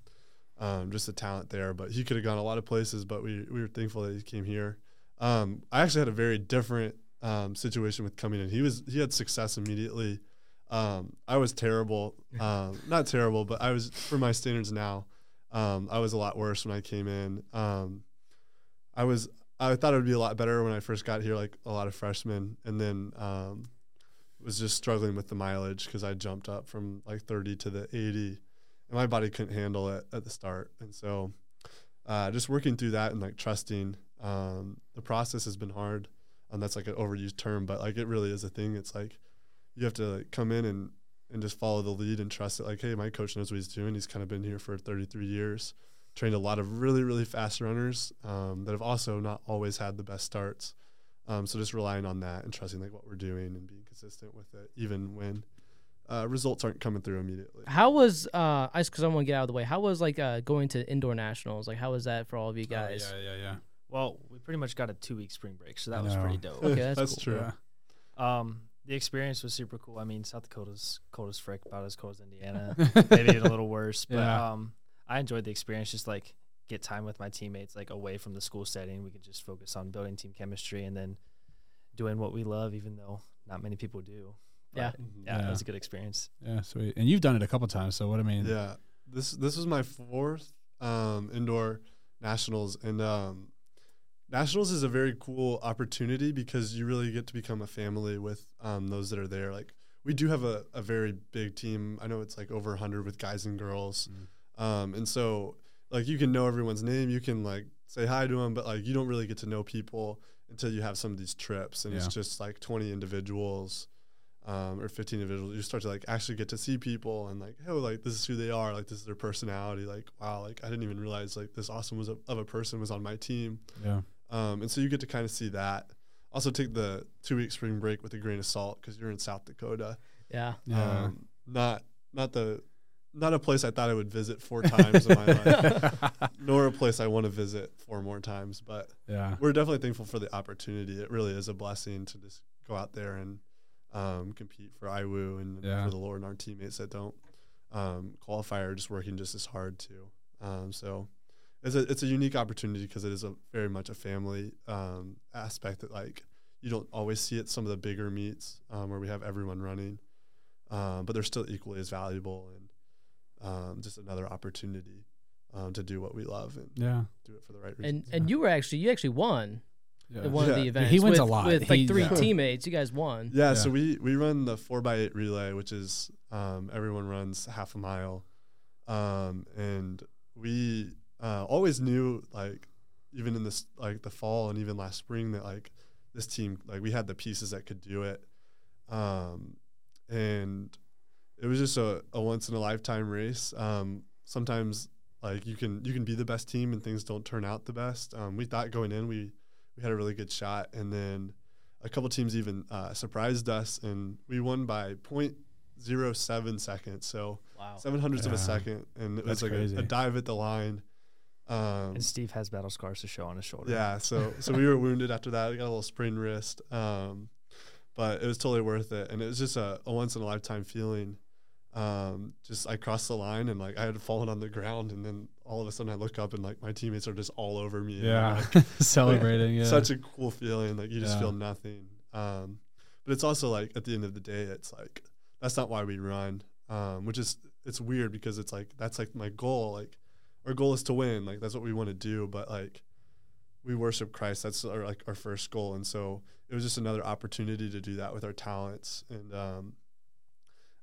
um, just the talent there. But he could have gone a lot of places, but we we were thankful that he came here. Um, I actually had a very different um, situation with coming in. He was he had success immediately. Um, I was terrible, um, not terrible, but I was for my standards now. Um, I was a lot worse when I came in. Um, I was I thought it would be a lot better when I first got here, like a lot of freshmen, and then um, was just struggling with the mileage because I jumped up from like 30 to the 80, and my body couldn't handle it at the start, and so uh, just working through that and like trusting. Um, the process has been hard, and that's like an overused term, but like it really is a thing. It's like you have to like come in and and just follow the lead and trust it. Like, hey, my coach knows what he's doing. He's kind of been here for 33 years, trained a lot of really really fast runners um, that have also not always had the best starts. Um, so just relying on that and trusting like what we're doing and being consistent with it, even when uh, results aren't coming through immediately. how was uh, I because I want to get out of the way. How was like uh, going to indoor nationals? Like, how was that for all of you guys? Oh, yeah, yeah, yeah. Well, we pretty much got a two week spring break, so that was pretty dope. [LAUGHS] Okay, that's, That's cool. true. Yeah. Um, the experience was super cool. I mean, South Dakota's cold as frick, about as cold as Indiana, [LAUGHS] maybe even a little worse. But Yeah. um, I enjoyed the experience. Just like get time with my teammates, like away from the school setting. We could just focus on building team chemistry and then doing what we love, even though not many people do. Yeah. Yeah, Yeah. it was a good experience. Yeah, sweet. And you've done it a couple times. So what I mean, Yeah, this this was my fourth um, indoor nationals, and um, nationals is a very cool opportunity because you really get to become a family with um, those that are there. Like we do have a, a very big team. I know it's like over hundred with guys and girls, um, and so like you can know everyone's name, you can like say hi to them, but like you don't really get to know people until you have some of these trips, and Yeah. it's just like twenty individuals um, or 15 individuals, you start to like actually get to see people and like, oh, like this is who they are, like this is their personality. Like, wow, like I didn't even realize like this awesome was a, of a person was on my team. yeah, Um, and so you get to kind of see that. Also, take the two week spring break with a grain of salt because you're in South Dakota. Yeah. yeah. Um, not not the not a place I thought I would visit four times in my life, [LAUGHS] nor a place I want to visit four more times. But yeah. we're definitely thankful for the opportunity. It really is a blessing to just go out there and um, compete for IWU and Yeah. for the Lord and our teammates that don't um, qualify are just working just as hard too. Um, so it's a it's a unique opportunity because it is a very much a family um, aspect that like you don't always see at some of the bigger meets um, where we have everyone running, um, but they're still equally as valuable and um, just another opportunity um, to do what we love and Yeah. do it for the right And reasons. and you were actually you actually won Yeah. at one of the events. He wins with, a lot. with like three yeah. teammates. You guys won. Yeah, Yeah. so we we run the four by eight relay, which is um, everyone runs half a mile, um, and we uh, always knew like even in this like the fall and even last spring that like this team like we had the pieces that could do it, um, and it was just a, a once in a lifetime race. Um, sometimes like you can you can be the best team and things don't turn out the best. Um, we thought going in we we had a really good shot, and then a couple teams even uh, surprised us, and we won by 0.07 seconds, so Wow. seven hundredths of a second, and it was like a, a dive at the line. Um, And Steve has battle scars to show on his shoulder. yeah, so so we were wounded after that. We got a little sprained wrist, um, but it was totally worth it, and it was just a, a once in a lifetime feeling. Um, just I crossed the line and like I had fallen on the ground, and then all of a sudden I look up and like my teammates are just all over me. and I'm, Yeah. like, [LAUGHS] Celebrating. Yeah. such a cool feeling. Like you just Yeah. feel nothing. Um, but it's also like at the end of the day, it's like that's not why we run. Um, which is it's weird because it's like that's like my goal. Like our goal is to win. Like that's what we want to do. But like we worship Christ. That's our like our first goal, and so it was just another opportunity to do that with our talents. And um,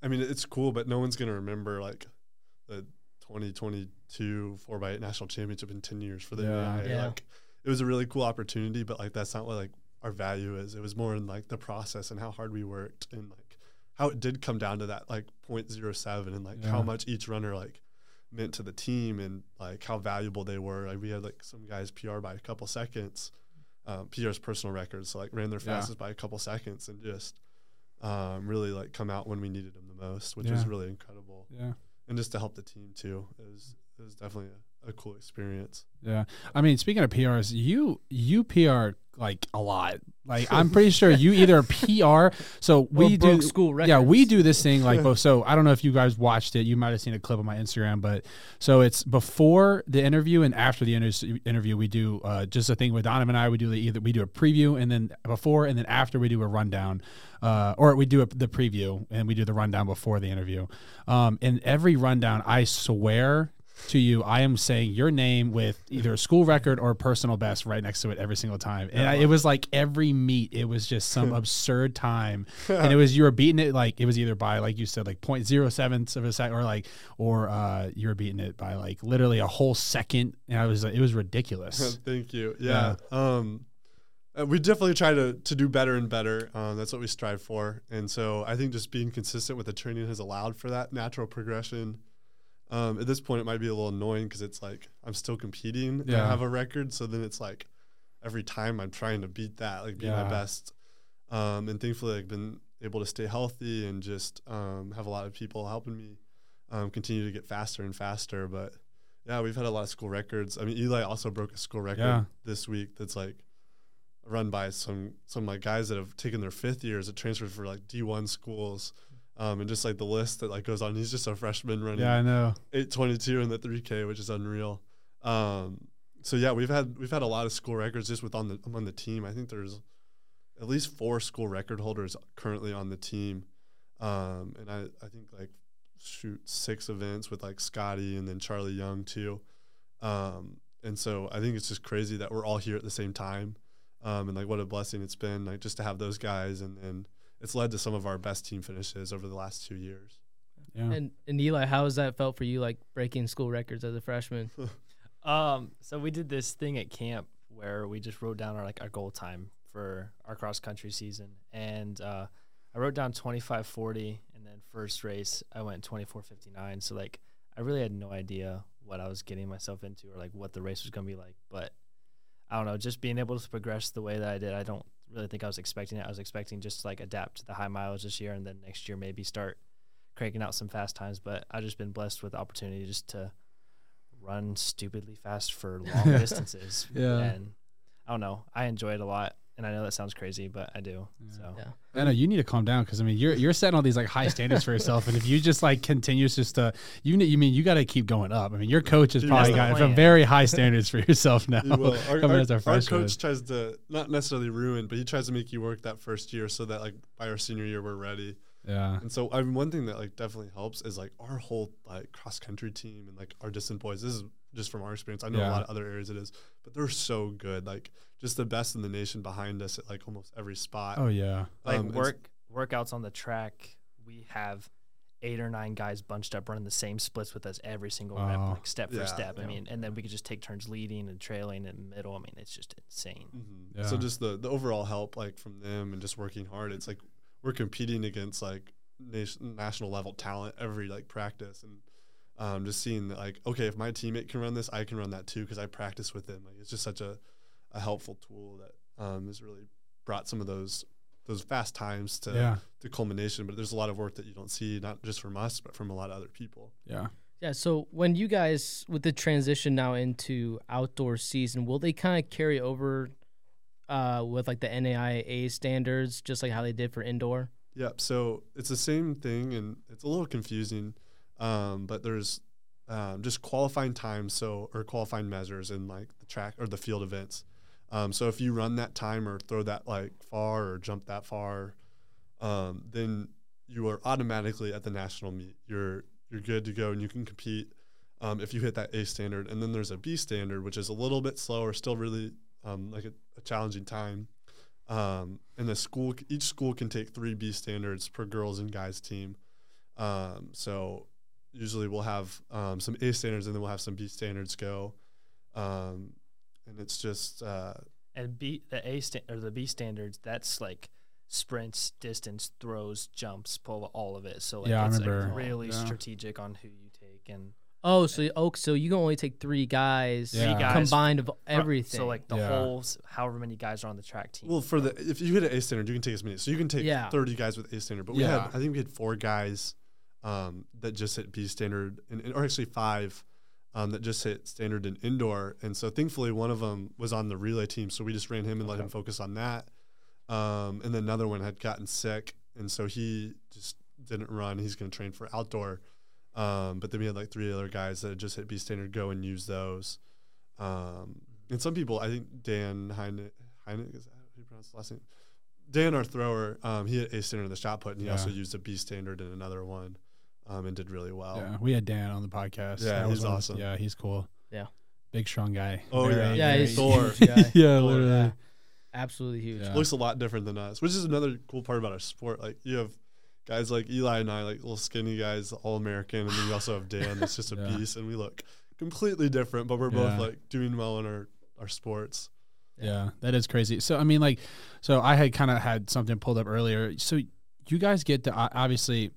I mean, it's cool, but no one's gonna remember like the 2022 four by eight national championship in 10 years for the Yeah. Yeah. Like, it was a really cool opportunity, but like that's not what like our value is. It was more in like the process and how hard we worked and like how it did come down to that like 0.07 and like Yeah. how much each runner like meant to the team and like how valuable they were. Like we had like some guys PR by a couple seconds, um, PR's personal records, so like ran their Yeah. fastest by a couple seconds and just um, really like come out when we needed them the most, which was Yeah. really incredible. Yeah. And just to help the team too, it was it was definitely a, a cool experience. Yeah. I mean, speaking of PRs, you you PR like a lot. Like I'm [LAUGHS] pretty sure you either PR. So we do school school Yeah, we do this thing like both. So I don't know if you guys watched it. You might have seen a clip on my Instagram, but so it's before the interview and after the inter- interview. We do uh, just a thing with Donovan and I. We do the, either we do a preview and then before and then after we do a rundown, uh, or we do a, the preview and we do the rundown before the interview. Um, and every rundown, I swear to you, I am saying your name with either a school record or a personal best right next to it every single time. And I, it was like every meet, it was just some [LAUGHS] absurd time. [LAUGHS] And it was, you were beating it like, it was either by, like you said, like 0.07 of a second or like, or uh, you were beating it by like literally a whole second. And I was, like it was ridiculous. [LAUGHS] Thank you. Yeah. Um, uh, we definitely try to to do better and better. Um, that's what we strive for. And so I think just being consistent with the training has allowed for that natural progression. Um, at this point, it might be a little annoying because it's like I'm still competing. and Yeah. I have a record, so then it's like every time I'm trying to beat that, like be Yeah. my best. Um, and thankfully, I've been able to stay healthy and just um, have a lot of people helping me um, continue to get faster and faster. But yeah, we've had a lot of school records. I mean, Eli also broke a school record Yeah. this week. That's like run by some some like guys that have taken their fifth years at transferred for like D one schools. Um, and just like the list that like goes on, he's just a freshman running Yeah, I know. 822 in the 3K, which is unreal. Um, so yeah, we've had we've had a lot of school records just with on the among the team. I think there's at least four school record holders currently on the team, um, and I I think like shoot six events with like Scotty and then Charlie Young too. Um, and so I think it's just crazy that we're all here at the same time, um, and like what a blessing it's been like just to have those guys, and then it's led to some of our best team finishes over the last two years. Yeah. And, and Eli, how has that felt for you, like breaking school records as a freshman? [LAUGHS] Um, so we did this thing at camp where we just wrote down our like our goal time for our cross country season, and uh, I wrote down twenty five forty, and then first race I went twenty four fifty nine. So like I really had no idea what I was getting myself into or like what the race was gonna be like, but I don't know, just being able to progress the way that I did, I don't really think I was expecting it. I was expecting just to, like adapt to the high mileage this year, and then next year maybe start cranking out some fast times. But I've just been blessed with the opportunity just to run stupidly fast for long [LAUGHS] distances. Yeah. And I don't know. I enjoy it a lot. And I know that sounds crazy, but I do. So Yeah. I know you need to calm down because I mean you're you're setting all these like high standards for yourself, and if you just like continues just to you ne- you mean you got to keep going up. I mean your coach has probably got some very high standards for yourself now. You. Our, coming our- as a our freshman. coach tries to not necessarily ruin, but he tries to make you work that first year so that like by our senior year we're ready. Yeah, And so I mean, one thing that like definitely helps is like our whole like cross country team and like our distant boys. This is just from our experience. I know Yeah. a lot of other areas it is, but they're so good. Like just the best in the nation behind us at like almost every spot. oh yeah, like Um, work workouts on the track, we have eight or nine guys bunched up running the same splits with us every single rep, Oh. like step for Yeah. step. I mean, and then we could just take turns leading and trailing in the middle. I mean, it's just insane. Mhm. Yeah. So just the the overall help like from them and just working hard. It's like we're competing against like nation, national level talent every like practice and um, just seeing that like okay if my teammate can run this I can run that too because I practice with them. Like it's just such a, a helpful tool that um, has really brought some of those those fast times to yeah, to culmination. But there's a lot of work that you don't see not just from us but from a lot of other people. yeah. Yeah. So when you guys, with the transition now into outdoor season, will they kind of carry over uh, with like the NAIA standards, just like how they did for indoor? Yeah, So it's the same thing, and it's a little confusing, um, but there's um, just qualifying times, so or qualifying measures in like the track or the field events. Um, so if you run that time or throw that like far or jump that far, um, then you are automatically at the national meet. You're you're good to go, and you can compete um, if you hit that A standard. And then there's a B standard, which is a little bit slower, still really um, like a, a challenging time. Um, and the school, each school can take three B standards per girls and guys team. Um, so usually we'll have um, some A standards and then we'll have some B standards go. Um, and it's just uh, And B the A sta- or the B standards, that's like sprints, distance, throws, jumps, pull, all of it. So like Yeah, it's like really Yeah. strategic on who you take and Oh, so oh, so you can only take three guys, Yeah. Three guys combined of everything. So like the Yeah. whole s- however many guys are on the track team. Well, for the if you hit an A standard, you can take as many. So you can take Yeah. thirty guys with A standard. But we Yeah. had I think we had four guys um, that just hit B standard, and, and- or actually five um, that just hit standard and indoor. And so thankfully one of them was on the relay team, so we just ran him and let him focus on that. Um, and then another one had gotten sick, and so he just didn't run. He's going to train for outdoor. Um, but then we had like three other guys that just hit B standard, go and use those. Um, and some people, I think Dan Heine, Heine is that how you pronounce the last name? Dan, our thrower, um, he hit A standard in the shot put, and he Yeah. also used a B standard in another one, um, and did really well. Yeah, we had Dan on the podcast. Yeah, That was he's one awesome. Yeah, he's cool. Yeah. big strong guy. Oh, yeah. yeah, very- he's Thor. guy. [LAUGHS] yeah, literally. yeah. absolutely huge. Yeah. Looks a lot different than us, which is another cool part about our sport. Like you have guys like Eli and I, like little skinny guys, all American, and then you also have Dan, that's just a [LAUGHS] Yeah. beast, and we look completely different, but we're Yeah. both like doing well in our our sports. Yeah, that is crazy. So I mean, like, so I had kind of had something pulled up earlier. So you guys get to obviously,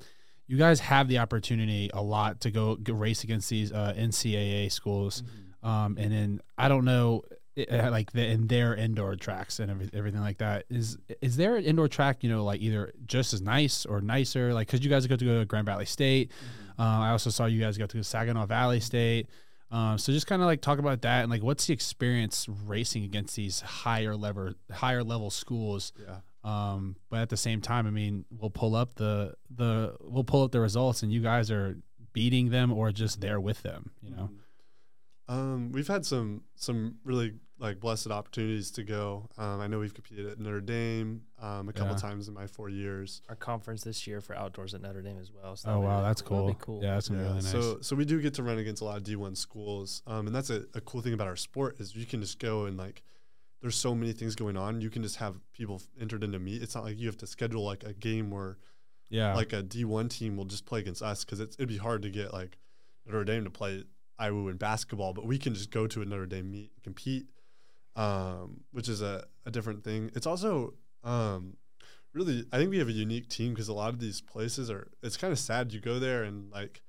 you guys have the opportunity a lot to go, go race against these uh, NCAA schools, um, and then I don't know. It- uh, like the, in their indoor tracks and every, everything like that is is there an indoor track you know like either just as nice or nicer like because you guys got to go to Grand Valley State uh, I also saw you guys got to go to Saginaw Valley State um, so just kind of like talk about that and like what's the experience racing against these higher level higher level schools. Yeah. Um, but at the same time, I mean, we'll pull up the the we'll pull up the results, and you guys are beating them or just there with them. You know. Um, we've had some some really like blessed opportunities to go. Um, I know we've competed at Notre Dame um, a couple Yeah. times in my four years. Our conference this year for outdoors at Notre Dame as well. So Oh wow, really that's cool. cool. That'd be cool. Yeah, that's gonna really nice. So so we do get to run against a lot of D one schools, um, and that's a, a cool thing about our sport is you can just go and like there's so many things going on. You can just have people entered into meet. It's not like you have to schedule like a game where yeah, like a D one team will just play against us because it's it'd be hard to get like Notre Dame to play IWU in basketball, but we can just go to a Notre Dame meet and compete, um, which is a, a different thing. It's also um, really I think we have a unique team because a lot of these places are. It's kind of sad you go there and like.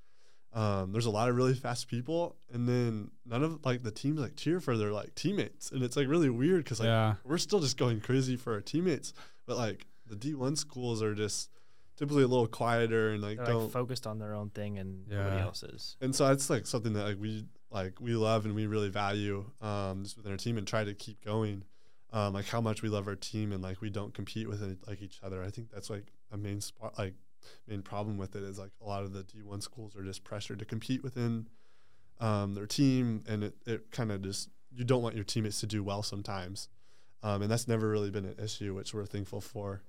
Um, there's a lot of really fast people, and then none of like the teams like cheer for their like teammates, and it's like really weird because like yeah, we're still just going crazy for our teammates, but like the D1 schools are just typically a little quieter and like They're don't. like focused on their own thing and nobody Yeah. else's. and so it's like something that like we like we love and we really value um, just within our team and try to keep going. Um, like how much we love our team and like we don't compete with it, like each other. I think that's like a main spot, like main problem with it is like a lot of the D1 schools are just pressured to compete within um, their team, and it, it kind of just you don't want your teammates to do well sometimes, um, and that's never really been an issue, which we're thankful for.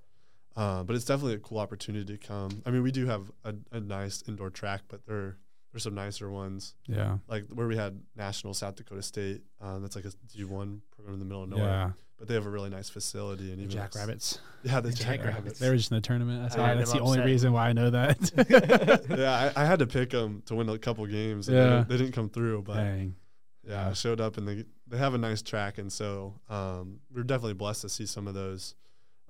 Uh, but it's definitely a cool opportunity to come. I mean, we do have a, a nice indoor track, but there there's some nicer ones, yeah, like where we had National South Dakota State. Um, that's like a D1 program in the middle of nowhere, yeah. but they have a really nice facility and even Jackrabbits. Yeah, the Yeah, Jackrabbits. They were just in the tournament. That's, I why, that's the only upset. reason why I know that. [LAUGHS] yeah, I, I had to pick them to win a couple games. And they Yeah. didn't- they, didn't come through, but Dang. yeah, I showed up and they they have a nice track, and so um, we're definitely blessed to see some of those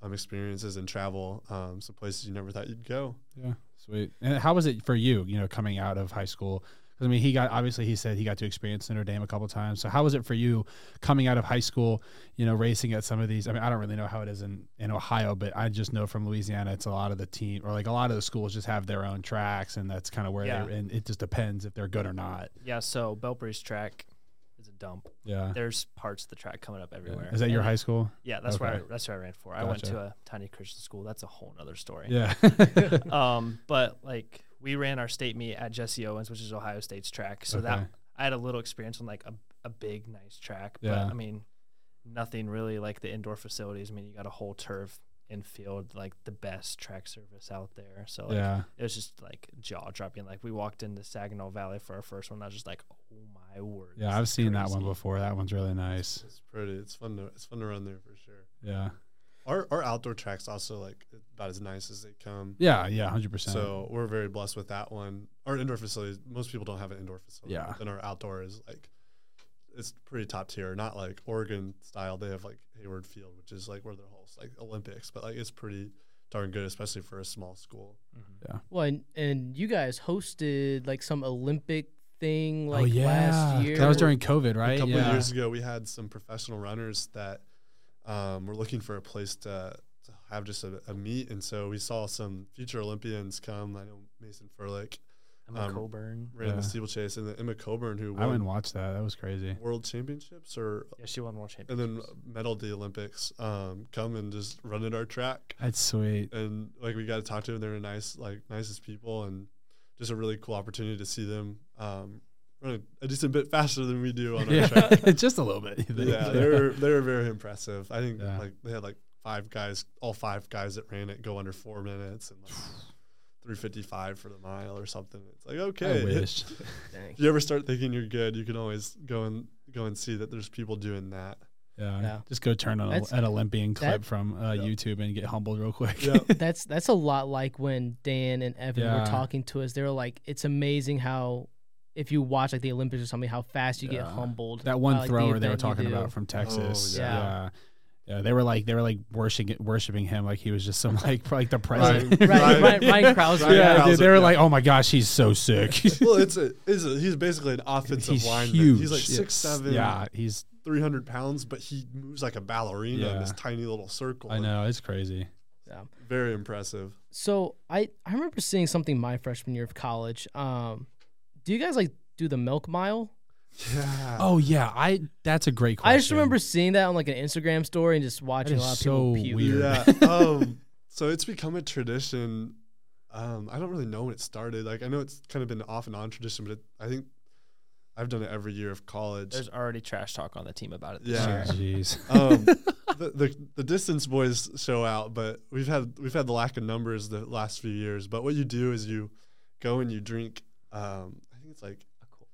um, experiences and travel um, some places you never thought you'd go. Yeah, sweet. And how was it for you? You know, coming out of high school. I mean, he got obviously he said he got to experience Notre Dame a couple times. So how was it for you coming out of high school? You know, racing at some of these. I mean, I don't really know how it is in in Ohio, but I just know from Louisiana, it's a lot of the team or like a lot of the schools just have their own tracks, and that's kind of where Yeah. they're. And it just depends if they're good or not. Yeah, so Belpre's track dump. Yeah. There's parts of the track coming up everywhere. Is that your And- high school? Yeah, that's where I, that's where I ran for. I went to a tiny Christian school. That's a whole nother story. Yeah. [LAUGHS] [LAUGHS] um, but like we ran our state meet at Jesse Owens, which is Ohio State's track. So Okay. that I had a little experience on like a, a big nice track. But Yeah. I mean, nothing really like the indoor facilities. I mean, you got a whole turf infield, like the best track service out there. So like, yeah. it was just like jaw dropping. Like we walked into Saginaw Valley for our first one. I was just like, my my word. Yeah, I've is seen that one before. That one's really nice. It's pretty. It's fun to it's fun to run there for sure. Yeah. Our our outdoor tracks also like about as nice as they come. Yeah, yeah, hundred percent. So we're very blessed with that one. Our indoor facilities, most people don't have an indoor facility. Yeah. And our outdoor is like, it's pretty top tier. Not like Oregon style. They have like Hayward Field, which is like where their whole like Olympics, but like it's pretty darn good, especially for a small school. Mm-hmm. Yeah. Well, and, and you guys hosted like some Olympic thing like oh yeah, last year. that was during COVID, right? A couple yeah. of years ago, we had some professional runners that um, were looking for a place to, to have just a, a meet, and so we saw some future Olympians come. I know Mason Ferlic Emma Um, Coburn. ran Yeah. the steeplechase, and then Emma Coburn, who I went won and watched that. That was crazy. world championships or Yeah, she won world Championships, and then medaled the Olympics. Um, come and just run at our track, That's sweet. and like we got to talk to them. They're nice, like nicest people, and just a really cool opportunity to see them um, run a, a decent bit faster than we do on our Yeah, track. [LAUGHS] just a little bit. yeah, they were they were very impressive. I think Yeah. like they had like five guys, all five guys that ran it go under four minutes and like [SIGHS] three fifty five for the mile or something. It's like okay, I wish. If [LAUGHS] you ever start thinking you're good, you can always go and go and see that there's people doing that. Yeah. Yeah. Just go turn on That's- an Olympian clip that- from uh, Yeah. YouTube and get humbled real quick. Yeah. [LAUGHS] That's that's a lot like when Dan and Evan Yeah. were talking to us. They were like, "It's amazing how." If you watch like the Olympics or something, how fast you get humbled. that one by, like, the thrower they were talking about from Texas. yeah. yeah. Yeah. they were like they were like worshiping worshiping him like he was just some like [LAUGHS] like the president. Ryan, Ryan- Ryan, Ryan Crouser. Yeah, Crouser, dude, they were yeah. like, "Oh my gosh, he's so sick." [LAUGHS] well, it's a, it's a he's basically an offensive he's lineman. huge. He's like six seven, Yeah, he's. three hundred pounds, but he moves like a ballerina in this tiny little circle. I know it's crazy. Yeah, very impressive. So I I remember seeing something my freshman year of college. Um, do you guys like do the milk mile? Yeah. Oh yeah, I. That's a great question. I just remember seeing that on like an Instagram story and just watching a lot of so people puke. weird. Yeah. [LAUGHS] um, so it's become a tradition. Um, I don't really know when it started. Like I know it's kind of been off and on tradition, but it, I think I've done it every year of college. There's already trash talk on the team about it this Yeah. Oh, year. Jeez. [LAUGHS] um, [LAUGHS] the, the the distance boys show out, but we've had we've had the lack of numbers the last few years. But what you do is you go and you drink. Um, I think it's like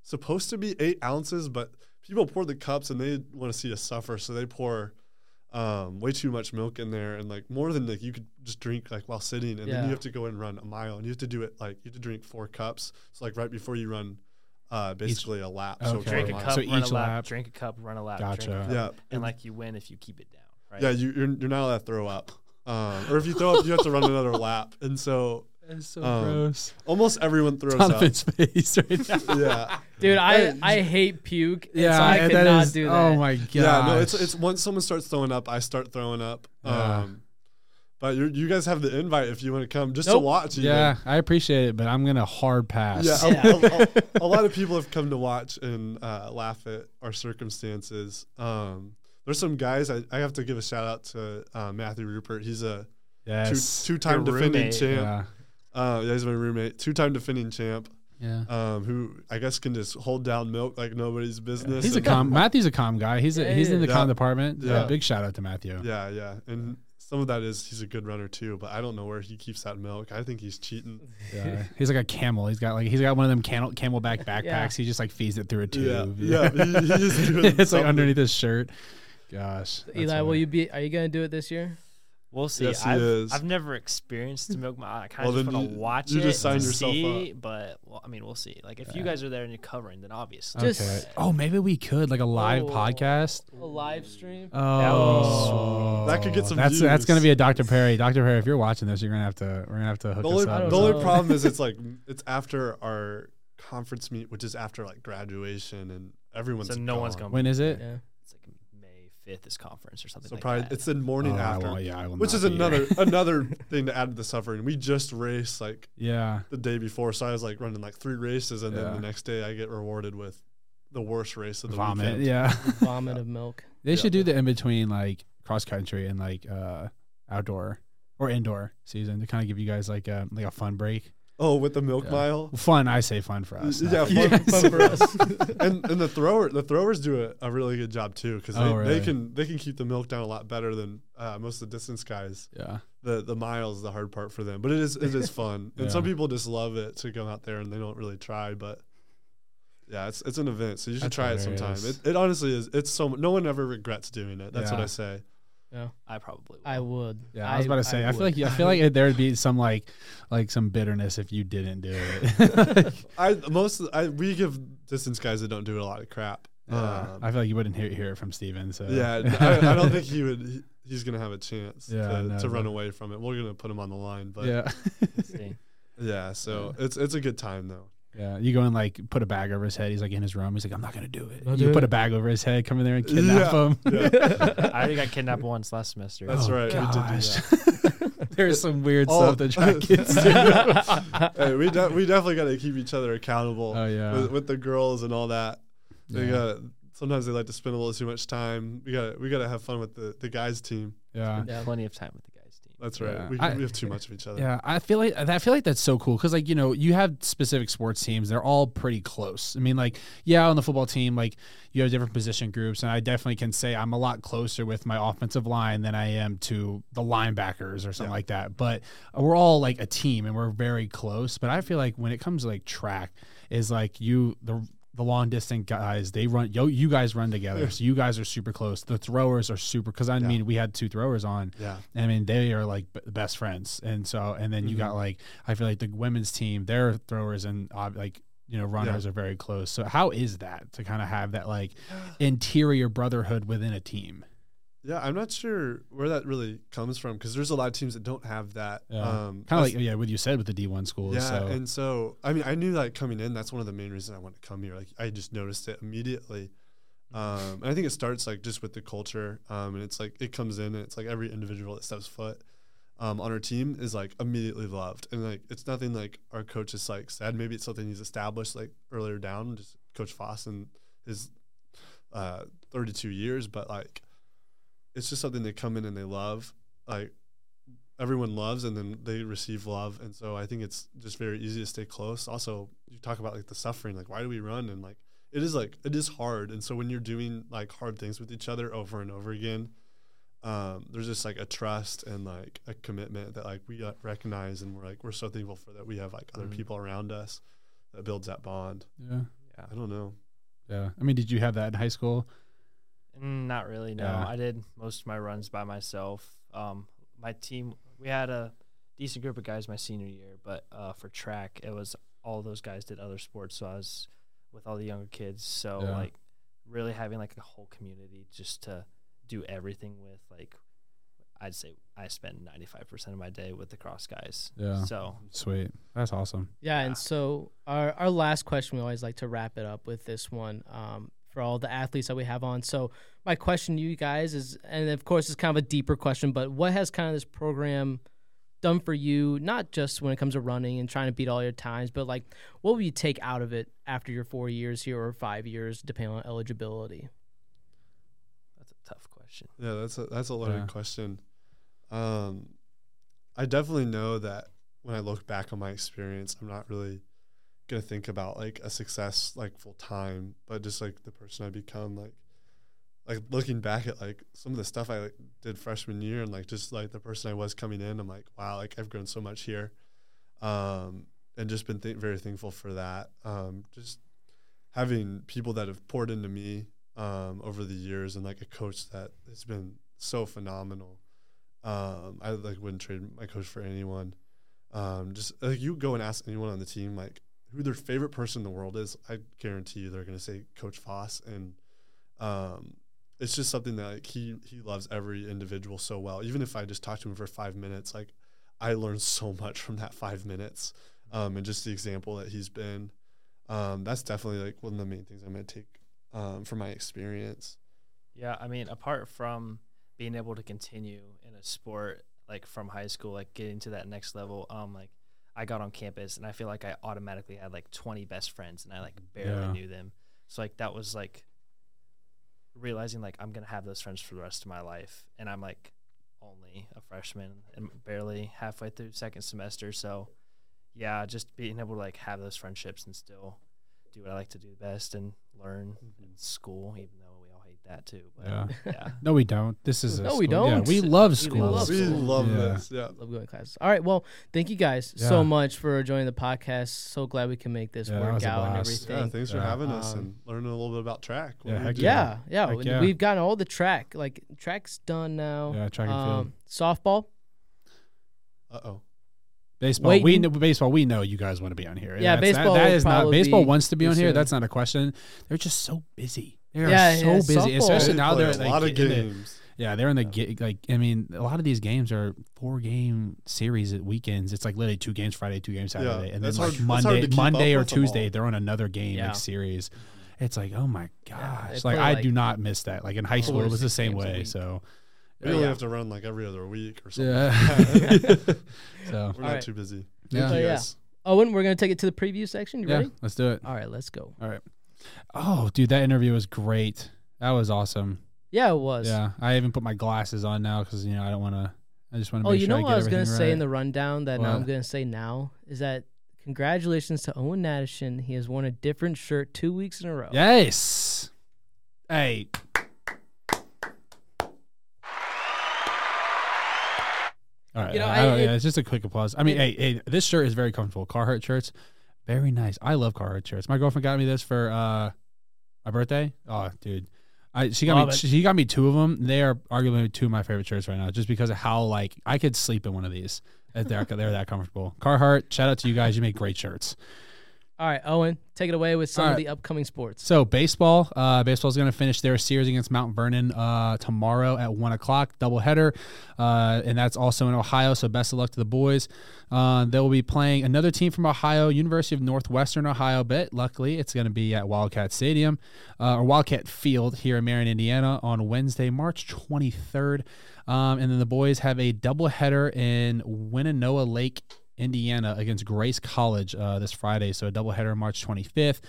supposed to be eight ounces, but people pour the cups and they want to see us suffer, so they pour um, way too much milk in there and like more than like you could just drink like while sitting, and then you have to go and run a mile, and you have to do it like you have to drink four cups. So like right before you run, uh, basically a lap. So Okay. for Drink a mile. cup, So run each a lap, lap- Drink a cup, run a lap. Gotcha. Drink a cup. Yeah. And like you win if you keep it down, right? Yeah, you, you're you're not allowed to throw up, um, or if you throw up, you have to run another lap. And so That's so Um, gross. almost everyone throws up. Donovan's face right [LAUGHS] now. Yeah, Dude, I I hate puke. Yeah, so I and could not is- do that. Oh my god. yeah. No, it's it's once someone starts throwing up, I start throwing up. Yeah. Um, but you you guys have the invite if you want to come just to watch. even. Yeah, I appreciate it, but I'm gonna hard pass. Yeah, Yeah. A, a- a lot of [LAUGHS] people have come to watch and uh, laugh at our circumstances. Um, there's some guys I, I have to give a shout out to uh, Matthew Rupert. He's a two yes. two time defending roommate. champ. yeah. Uh, yeah, he's my roommate, two time defending champ. Yeah. um, who I guess can just hold down milk like nobody's business. He's a [LAUGHS] and- calm. Matthew's a calm guy. He's a, he's in the is. calm department. Yeah. Yeah. Big shout out to Matthew. Yeah, yeah, and some of that is he's a good runner too, but I don't know where he keeps that milk. I think he's cheating. Yeah. He's like a camel. He's got like he's got one of them camel camelback [LAUGHS] backpacks. Yeah. He just like feeds it through a Yeah, tube. yeah, he- he's [LAUGHS] doing it's like underneath his shirt. Gosh. that's Eli, will you be? Are you gonna do it this year? We'll see. Yes, he I've, is. I've never experienced the milk mile. I kind Well, of just want to watch you it just sign to yourself see, but well, I mean, we'll see. Like if you guys are there and you're covering, then obviously. Just- Okay. Oh, maybe we could like a live Oh. podcast. A live stream. Oh, That could get some That's that's gonna be a Dr. Perry. Dr. Perry, if you're watching this, you're gonna have to we're gonna have to hook The us only, up. the only oh. problem is it's like [LAUGHS] it's after our conference meet, which is after like graduation, and everyone's So no one's gone. gonna When is it? Yeah. It's like May fifth is conference or something. So like probably that. it's the morning Oh, I after, will- yeah, I will which is be here. another [LAUGHS] another thing to add to the suffering. We just race like Yeah. the day before, so I was like running like three races, and Yeah. then the next day I get rewarded with the worst race of the Vomit. weekend. Yeah. [LAUGHS] Vomit of milk. They Yeah. should do the in between like cross country and like uh outdoor or indoor season to kind of give you guys like a like a fun break. Oh, with the milk Yeah. mile. Fun, I say fun for us. Yeah, fun- you fun for us. [LAUGHS] [LAUGHS] and and the thrower the throwers do a, a really good job too because they, Oh, really? they can they can keep the milk down a lot better than uh, most of the distance guys. yeah. The the miles is the hard part for them, but it is it is fun. [LAUGHS] And some people just love it to go out there and they don't really try, but Yeah, it's it's an event, so you should That's try it sometime. It, it honestly is. It's so no one ever regrets doing it. That's what I say. Yeah, I probably will. I would. Yeah, I was about to say. I, feel would. like I feel like there would be some like like some bitterness if you didn't do it. [LAUGHS] I most I we give distance guys that don't do it a lot of crap. Yeah. Um, I feel like you wouldn't hear, hear it from Steven. So yeah, I, [LAUGHS] I don't think he would. He, he's gonna have a chance Yeah, to, no, to run away from it. We're gonna put him on the line, but yeah, [LAUGHS] yeah. So it's it's a good time though. Yeah. You go and like put a bag over his head. He's like in his room. He's like, I'm not gonna do it. Not you do put it. a bag over his head, come in there and kidnap Yeah. him. Yeah. [LAUGHS] I already got kidnapped once last semester. That's Oh, right. We did do gosh. that. [LAUGHS] There's some weird Oh. stuff that track kids do. [LAUGHS] hey, we de- we definitely got to keep each other accountable. Oh, yeah. with, with the girls and all that. They Yeah. got sometimes they like to spend a little too much time. We got we got to have fun with the the guys team. yeah. Yeah. Plenty of time with the guys team. That's right. Yeah. We, I- we have too much of each other. Yeah, I feel like I feel like that's so cool because like you know you have specific sports teams they're all pretty close. I mean like yeah on the football team like you have different position groups and I definitely can say I'm a lot closer with my offensive line than I am to the linebackers or something Yeah. like that. But we're all like a team and we're very close. But I feel like when it comes to like track is like you the the long distance guys they run yo you guys run together [LAUGHS] so you guys are super close the throwers are super because i Yeah. mean we had two throwers on Yeah. I mean, they are like b- best friends, and so and then you got like I feel like the women's team, their throwers and uh, like you know runners are very close. So how is that to kind of have that like [GASPS] interior brotherhood within a team? Yeah, I'm not sure where that really comes from because there's a lot of teams that don't have that. Yeah. Um, kind of like yeah, what you said with the D one schools. yeah, so and so I mean, I knew like coming in, that's one of the main reasons I wanted to come here. Like I just noticed it immediately. Um, and I think it starts like just with the culture, um, and it's like it comes in, and it's like every individual that steps foot um, on our team is like immediately loved, and like it's nothing like our coach has like said. Maybe it's something he's established like earlier down, just Coach Foss and his uh, 32 years, but like it's just something they come in and they love. Like everyone loves and then they receive love and so i think it's just very easy to stay close also you talk about like the suffering like why do we run and like it is like it is hard and so when you're doing like hard things with each other over and over again um, there's just like a trust and like a commitment that like we uh, recognize and we're like we're so thankful for that we have like other Mhm. people around us that builds that bond yeah, Yeah. i don't know yeah. I mean, did you have that in high school? Mm, Not really. No, Yeah. I did most of my runs by myself. Um, my team, we had a decent group of guys my senior year, but uh, for track, it was all those guys did other sports, so I was with all the younger kids. So Yeah. like, really having like a whole community just to do everything with. Like, I'd say I spend ninety five percent of my day with the cross guys. Yeah. So Sweet, that's awesome. Yeah, Yeah. and so our our last question we always like to wrap it up with this one um, for all the athletes that we have on. So my question to you guys is, and of course it's kind of a deeper question, but what has kind of this program done for you? Not just when it comes to running and trying to beat all your times, but like what will you take out of it after your four years here or five years, depending on eligibility? that's a tough question. Yeah, that's a that's a loaded Yeah. question. Um, I definitely know that when I look back on my experience, I'm not really gonna think about like a success like full time, but just like the person I become. Like, like looking back at like some of the stuff I like, did freshman year and like just like the person I was coming in, I'm like, wow, like I've grown so much here, um, and just been th- very thankful for that. Um, just having people that have poured into me um, over the years and like a coach that has been so phenomenal. Um, I like wouldn't trade my coach for anyone. Um, just like you go and ask anyone on the team like who their favorite person in the world is, I guarantee you they're gonna say Coach Foss, and um, it's just something that like he he loves every individual so well. Even if I just talk to him for five minutes, like I learned so much from that five minutes, um, and just the example that he's been. Um, that's definitely like one of the main things I'm gonna take um, from my experience. Yeah, I mean, apart from being able to continue in a sport like from high school, like getting to that next level, um, like I got on campus and I feel like I automatically had like 20 best friends and I like barely Yeah. knew them. So like that was like realizing like I'm gonna have those friends for the rest of my life, and I'm like only a freshman and barely halfway through second semester. So yeah, just being able to like have those friendships and still do what I like to do best and learn mm-hmm. in school, even though we all hate that too. But Yeah. [LAUGHS] yeah. No, we don't. This is a No, we school- Yeah, don't. we love We school. love we love Yeah. this. Yeah. Love going to classes. All right. Well, thank you guys Yeah. so much for joining the podcast. So glad we can make this Yeah, work out and blast. Yeah, everything. thanks for Yeah. having us Um, and learning a little bit about track. Yeah, heck. Yeah, yeah. Heck we- yeah. We've gotten all the track. Like track's done now. Yeah, track and field. Um, softball. Uh oh. Baseball, we know baseball. We know you guys want to be on here. Yeah, That's- baseball that will is not baseball wants to be on here. soon. That's not a question. They're just so busy. They are Yeah, so yeah, busy, softball- especially now they're a like lot of in the- yeah, they're in the ga- like. I mean, a lot of these games are four game series at weekends. It's like literally two games Friday, two games Saturday, and then that's like hard- Monday, Monday or with them all. Tuesday they're on another game Yeah. like series. It's like oh my gosh, they like play, I like, do not miss that. Like in high school, it was the same way. So We only have to run like every other week or something. yeah, [LAUGHS] [LAUGHS] [LAUGHS] so We're not Alright. too busy. Yeah. Thank you Oh, yeah. Owen, we're gonna take it to the preview section. You yeah, ready? let's do it. All right, let's go. All right. Oh, dude, that interview was great. That was awesome. Yeah, it was. Yeah, I even put my glasses on now because you know I don't want to. I just want to. Oh, make you sure know I what I was gonna everything say in the rundown that now I'm gonna say now is that congratulations to Owen Nadishin. He has worn a different shirt two weeks in a row. Yes. Hey. All right. You know, uh, I I- don't- yeah, it's just a quick applause. I mean, hey, hey, this shirt is very comfortable. Carhartt shirts, very nice. I love Carhartt shirts. My girlfriend got me this for uh my birthday. Oh, dude. I, she got Love me. it. She got me two of them. They are arguably two of my favorite shirts right now, just because of how like I could sleep in one of these. They're they're that comfortable. Carhartt, shout out to you guys. You make great shirts. All right, Owen, take it away with some All of right. the upcoming sports. So baseball, uh, is going to finish their series against Mount Vernon uh, tomorrow at one o'clock, doubleheader, uh, and that's also in Ohio. So best of luck to the boys. Uh, they will be playing another team from Ohio, University of Northwestern Ohio. But luckily, it's going to be at Wildcat Stadium uh, or Wildcat Field here in Marion, Indiana, on Wednesday, March 23rd. Um, and then the boys have a doubleheader in Winona Lake, Indiana against Grace College uh, this Friday. So a doubleheader March 25th.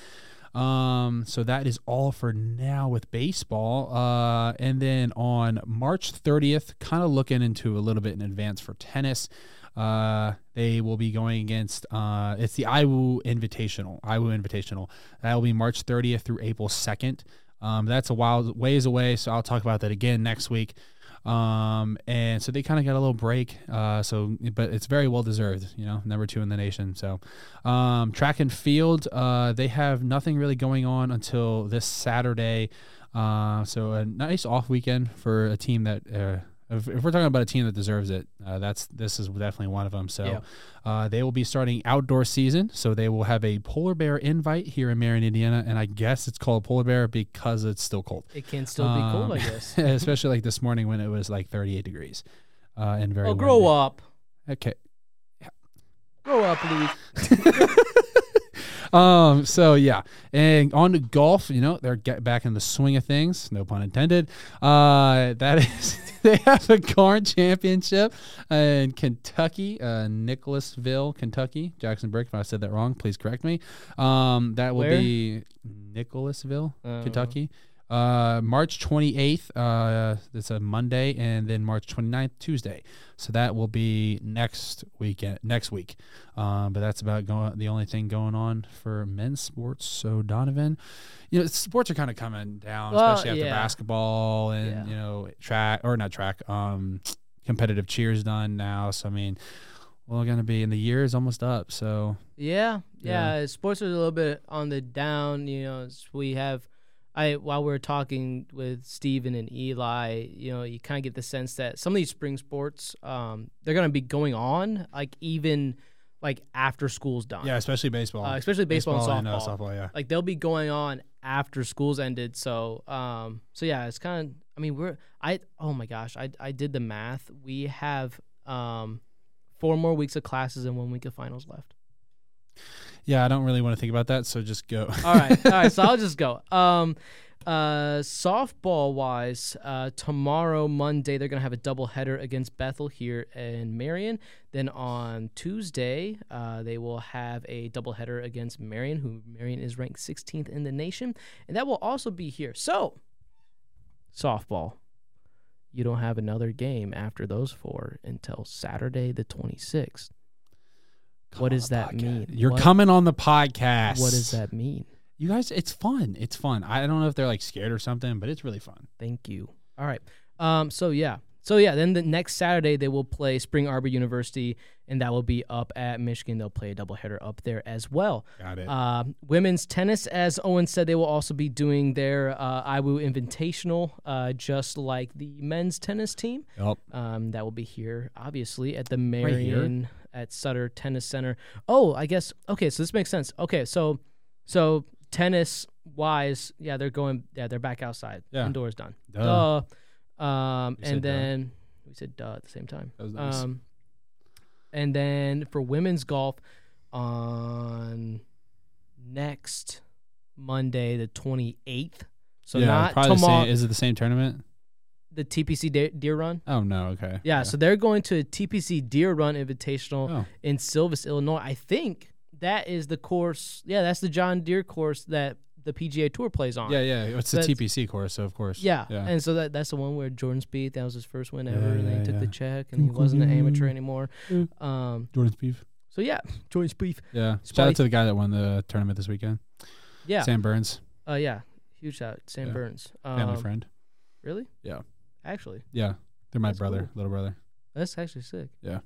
Um, so that is all for now with baseball. Uh, and then on March 30th, kind of looking into a little bit in advance for tennis. Uh, they will be going against uh, it's the IWU Invitational. IWU Invitational. That will be March 30th through April 2nd. Um, that's a while ways away, so I'll talk about that again next week. Um, and so they kind of got a little break. Uh, so, but it's very well deserved, you know, number two in the nation. So, um, track and field, uh, they have nothing really going on until this Saturday. Uh, so a nice off weekend for a team that, uh, if, if we're talking about a team that deserves it, uh, that's this is definitely one of them. So, Yeah. uh, they will be starting outdoor season. So they will have a polar bear invite here in Marion, Indiana, and I guess it's called polar bear because it's still cold It can still be cold, I Um, guess. [LAUGHS] especially like this morning when it was like 38 degrees uh, and very. Oh, grow up. Okay. Yeah. Grow up, Louis. [LAUGHS] [LAUGHS] Um. So yeah, and on to golf. You know, they're get back in the swing of things. No pun intended. Uh, that [LAUGHS] is, they have a Garn Championship in Kentucky, uh, Nicholasville, Kentucky. Jackson Brick. If I said that wrong, please correct me. Um, that will Where? be Nicholasville, Uh, Kentucky. Uh, March 28th, uh, it's a Monday, and then March 29th, Tuesday. So that will be next weekend, next week. Um, but that's about going the only thing going on for men's sports. So Donovan, you know, sports are kind of coming down, Well, especially after yeah. basketball and Yeah. you know track or not track, um, competitive cheers done now. So I mean, we're gonna be in the year is almost up. So Yeah, Yeah. yeah. Sports are a little bit on the down. You know, we have. I while we are talking with Steven and Eli, you know, you kind of get the sense that some of these spring sports, um, they're gonna be going on like even like after school's done. yeah, especially baseball, Uh, especially baseball, and uh, softball. softball, yeah. Like they'll be going on after school's ended. So, um, so yeah, it's kind of. I mean, we're. I. Oh my gosh, I. I did the math. We have um, four more weeks of classes and one week of finals left. Yeah, I don't really want to think about that, so just go. [LAUGHS] All right, all right. So I'll [LAUGHS] just go. Um, uh, softball wise, uh, tomorrow Monday they're gonna have a double header against Bethel here in Marion. Then on Tuesday, uh, they will have a double header against Marion, who Marion is ranked 16th in the nation, and that will also be here. So, softball, you don't have another game after those four until Saturday the 26th. Come What does that podcast. mean? You're What- coming on the podcast. What does that mean? You guys, it's fun. It's fun. I don't know if they're like scared or something, but it's really fun. Thank you. All right. Um. So yeah. So yeah. Then the next Saturday they will play Spring Arbor University, and that will be up at Michigan. They'll play a doubleheader up there as well. Got it. Uh, women's tennis, as Owen said, they will also be doing their uh, IWU Invitational, uh, just like the men's tennis team. Yep. Um, that will be here, obviously, at the? Marion at Sutter Tennis Center. Oh, I guess okay. So this makes sense. Okay, so so tennis wise, yeah, they're going. Yeah, they're back outside. Yeah. indoors done. Duh. Duh. Um, and duh. then we said duh at the same time. That was nice. Um, and then for women's golf on next Monday, the twenty eighth. So yeah, not probably tomorrow. same. Is it the same tournament? the TPC de- Deere Run. Oh no. Okay. Yeah, so they're going to a TPC Deere Run Invitational Oh. in Silvis, Illinois. I think that is the course. Yeah, that's the John Deere course that the PGA Tour plays on. Yeah, yeah. It's the TPC course, so of course. Yeah. Yeah. And so that that's the one where Jordan Spieth, that was his first win ever, Yeah, and then yeah, he took the check and he wasn't an amateur anymore. Um Jordan's beef. so yeah, [LAUGHS] Jordan Spieth. Yeah. It's Shout out to the guy that won the tournament this weekend. Yeah. Sam Burns, Uh yeah. Huge shout, out, Sam. Burns. family Um, friend. Really? Yeah. Actually. Yeah. They're my That's brother, cool. little brother. That's actually sick. Yeah.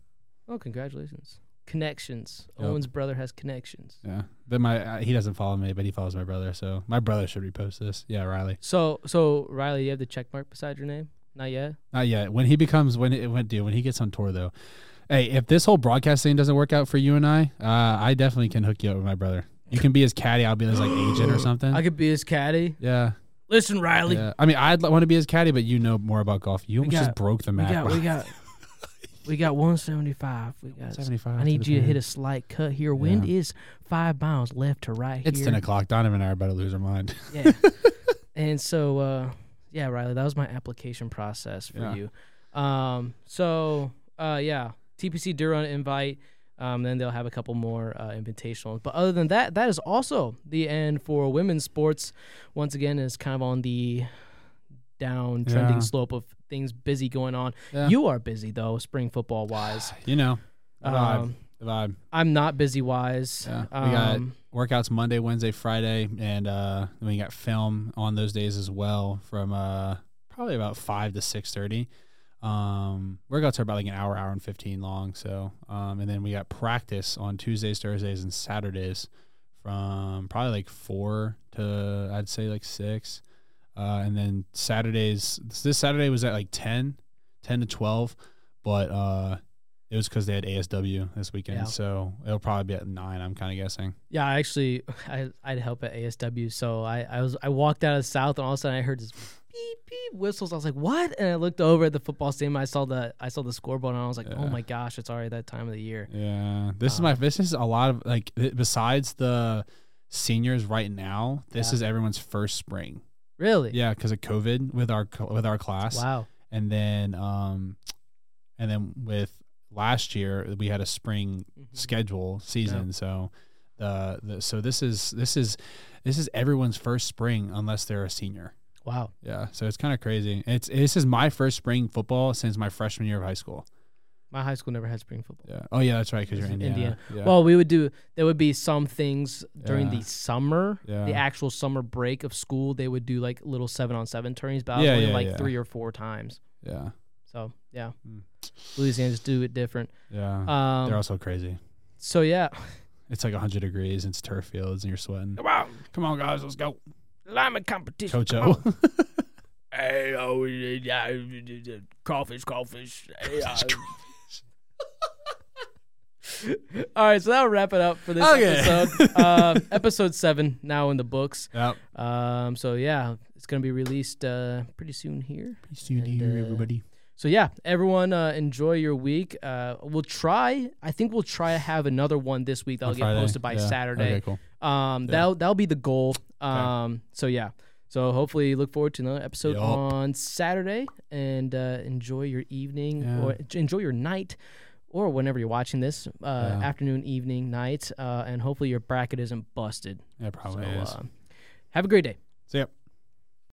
Oh, congratulations. Connections. Yep. Owen's brother has connections. Yeah. Then my uh, he doesn't follow me, but he follows my brother. So my brother should repost this. Yeah, Riley. So so Riley, you have the check mark beside your name? Not yet? Not yet. When he becomes when it went dude, when he gets on tour though. Hey, if this whole broadcast thing doesn't work out for you and I, uh, I definitely can hook you up with my brother. You can be his caddy. I'll be his like agent or something. I could be his caddy. yeah. Listen, Riley. Yeah. I mean, I'd want to be his caddy, but you know more about golf. You almost got- just broke the We got we got [LAUGHS] we got 175. We got 75 I need you to hit a slight cut here. Wind Yeah. is five miles left to right It's here. ten o'clock. Donovan and I are about to lose our mind. [LAUGHS] Yeah. [LAUGHS] and so uh yeah, Riley, that was my application process for Yeah. you. Um so uh yeah, TPC Deere Run invite. Um, then they'll have a couple more uh, invitationals. But other than that, that is also the end for women's sports. Once again, is kind of on the down trending Yeah. slope of things busy going on. Yeah. You are busy though, spring football wise. [SIGHS] You know, the vibe. Um, the vibe. I'm not busy wise. Yeah. We got Um, workouts Monday, Wednesday, Friday, and uh, we got film on those days as well from uh, probably about five to six thirty. Um, workouts are about like an hour, hour and fifteen long. So, um, and then we got practice on Tuesdays, Thursdays, and Saturdays from probably like four to I'd say like six. Uh, and then Saturdays, this Saturday was at like 10, 10 to 12, but uh, it was because they had ASW this weekend. Yeah. So it'll probably be at nine, I'm kind of guessing. Yeah, I actually [LAUGHS] I I'd help at ASW. So I, I was I walked out of the South and all of a sudden I heard this beep beep whistles. I was like, what? And I looked over at the football stadium. I saw the I saw the scoreboard and I was like, oh my gosh, it's already that time of the year. Yeah. This is Um, my, this is a lot of like, besides the seniors right now, this Yeah. is everyone's first spring. Really? Yeah. Cause of COVID with our, with our class. Wow. and then um and then with last year we had a spring Mhm. schedule season so the, the so this is this is this is everyone's first spring unless they're a senior Wow. yeah so it's kind of crazy it's this is my first spring football since my freshman year of high school My high school never had spring football. yeah oh yeah that's right because you're in Indiana, Indiana. Yeah. Well, we would do. There would be some things during Yeah. the summer, the actual summer break of school. They would do like little seven on seven tourneys, but I was Yeah, only yeah, like yeah. three or four times. yeah So yeah, Mm. Louisiana just do it different. yeah Um, they're also crazy so yeah, [LAUGHS] it's like 100 degrees and it's turf fields and you're sweating come on, come on guys let's go lineman competition. coach Come o on. [LAUGHS] Hey, oh, yeah, crawfish, crawfish. [LAUGHS] Hey, uh, All right, so that'll wrap it up for this Okay. episode. uh, [LAUGHS] episode seven now in the books. yep Um, so yeah, it's gonna be released uh, pretty soon here. to you And, dear uh, everybody So yeah, everyone uh, enjoy your week. Uh, we'll try. I think we'll try to have another one this week that'll get posted by Yeah. Saturday. okay cool Um, Yeah. that'll that'll be the goal. Um, so yeah. So hopefully, look forward to another episode Yup. on Saturday, and uh, enjoy your evening Yeah. or enjoy your night, or whenever you're watching this, uh, Yeah. afternoon, evening, night, uh, and hopefully your bracket isn't busted. Yeah, probably so is. uh, have a great day. See ya.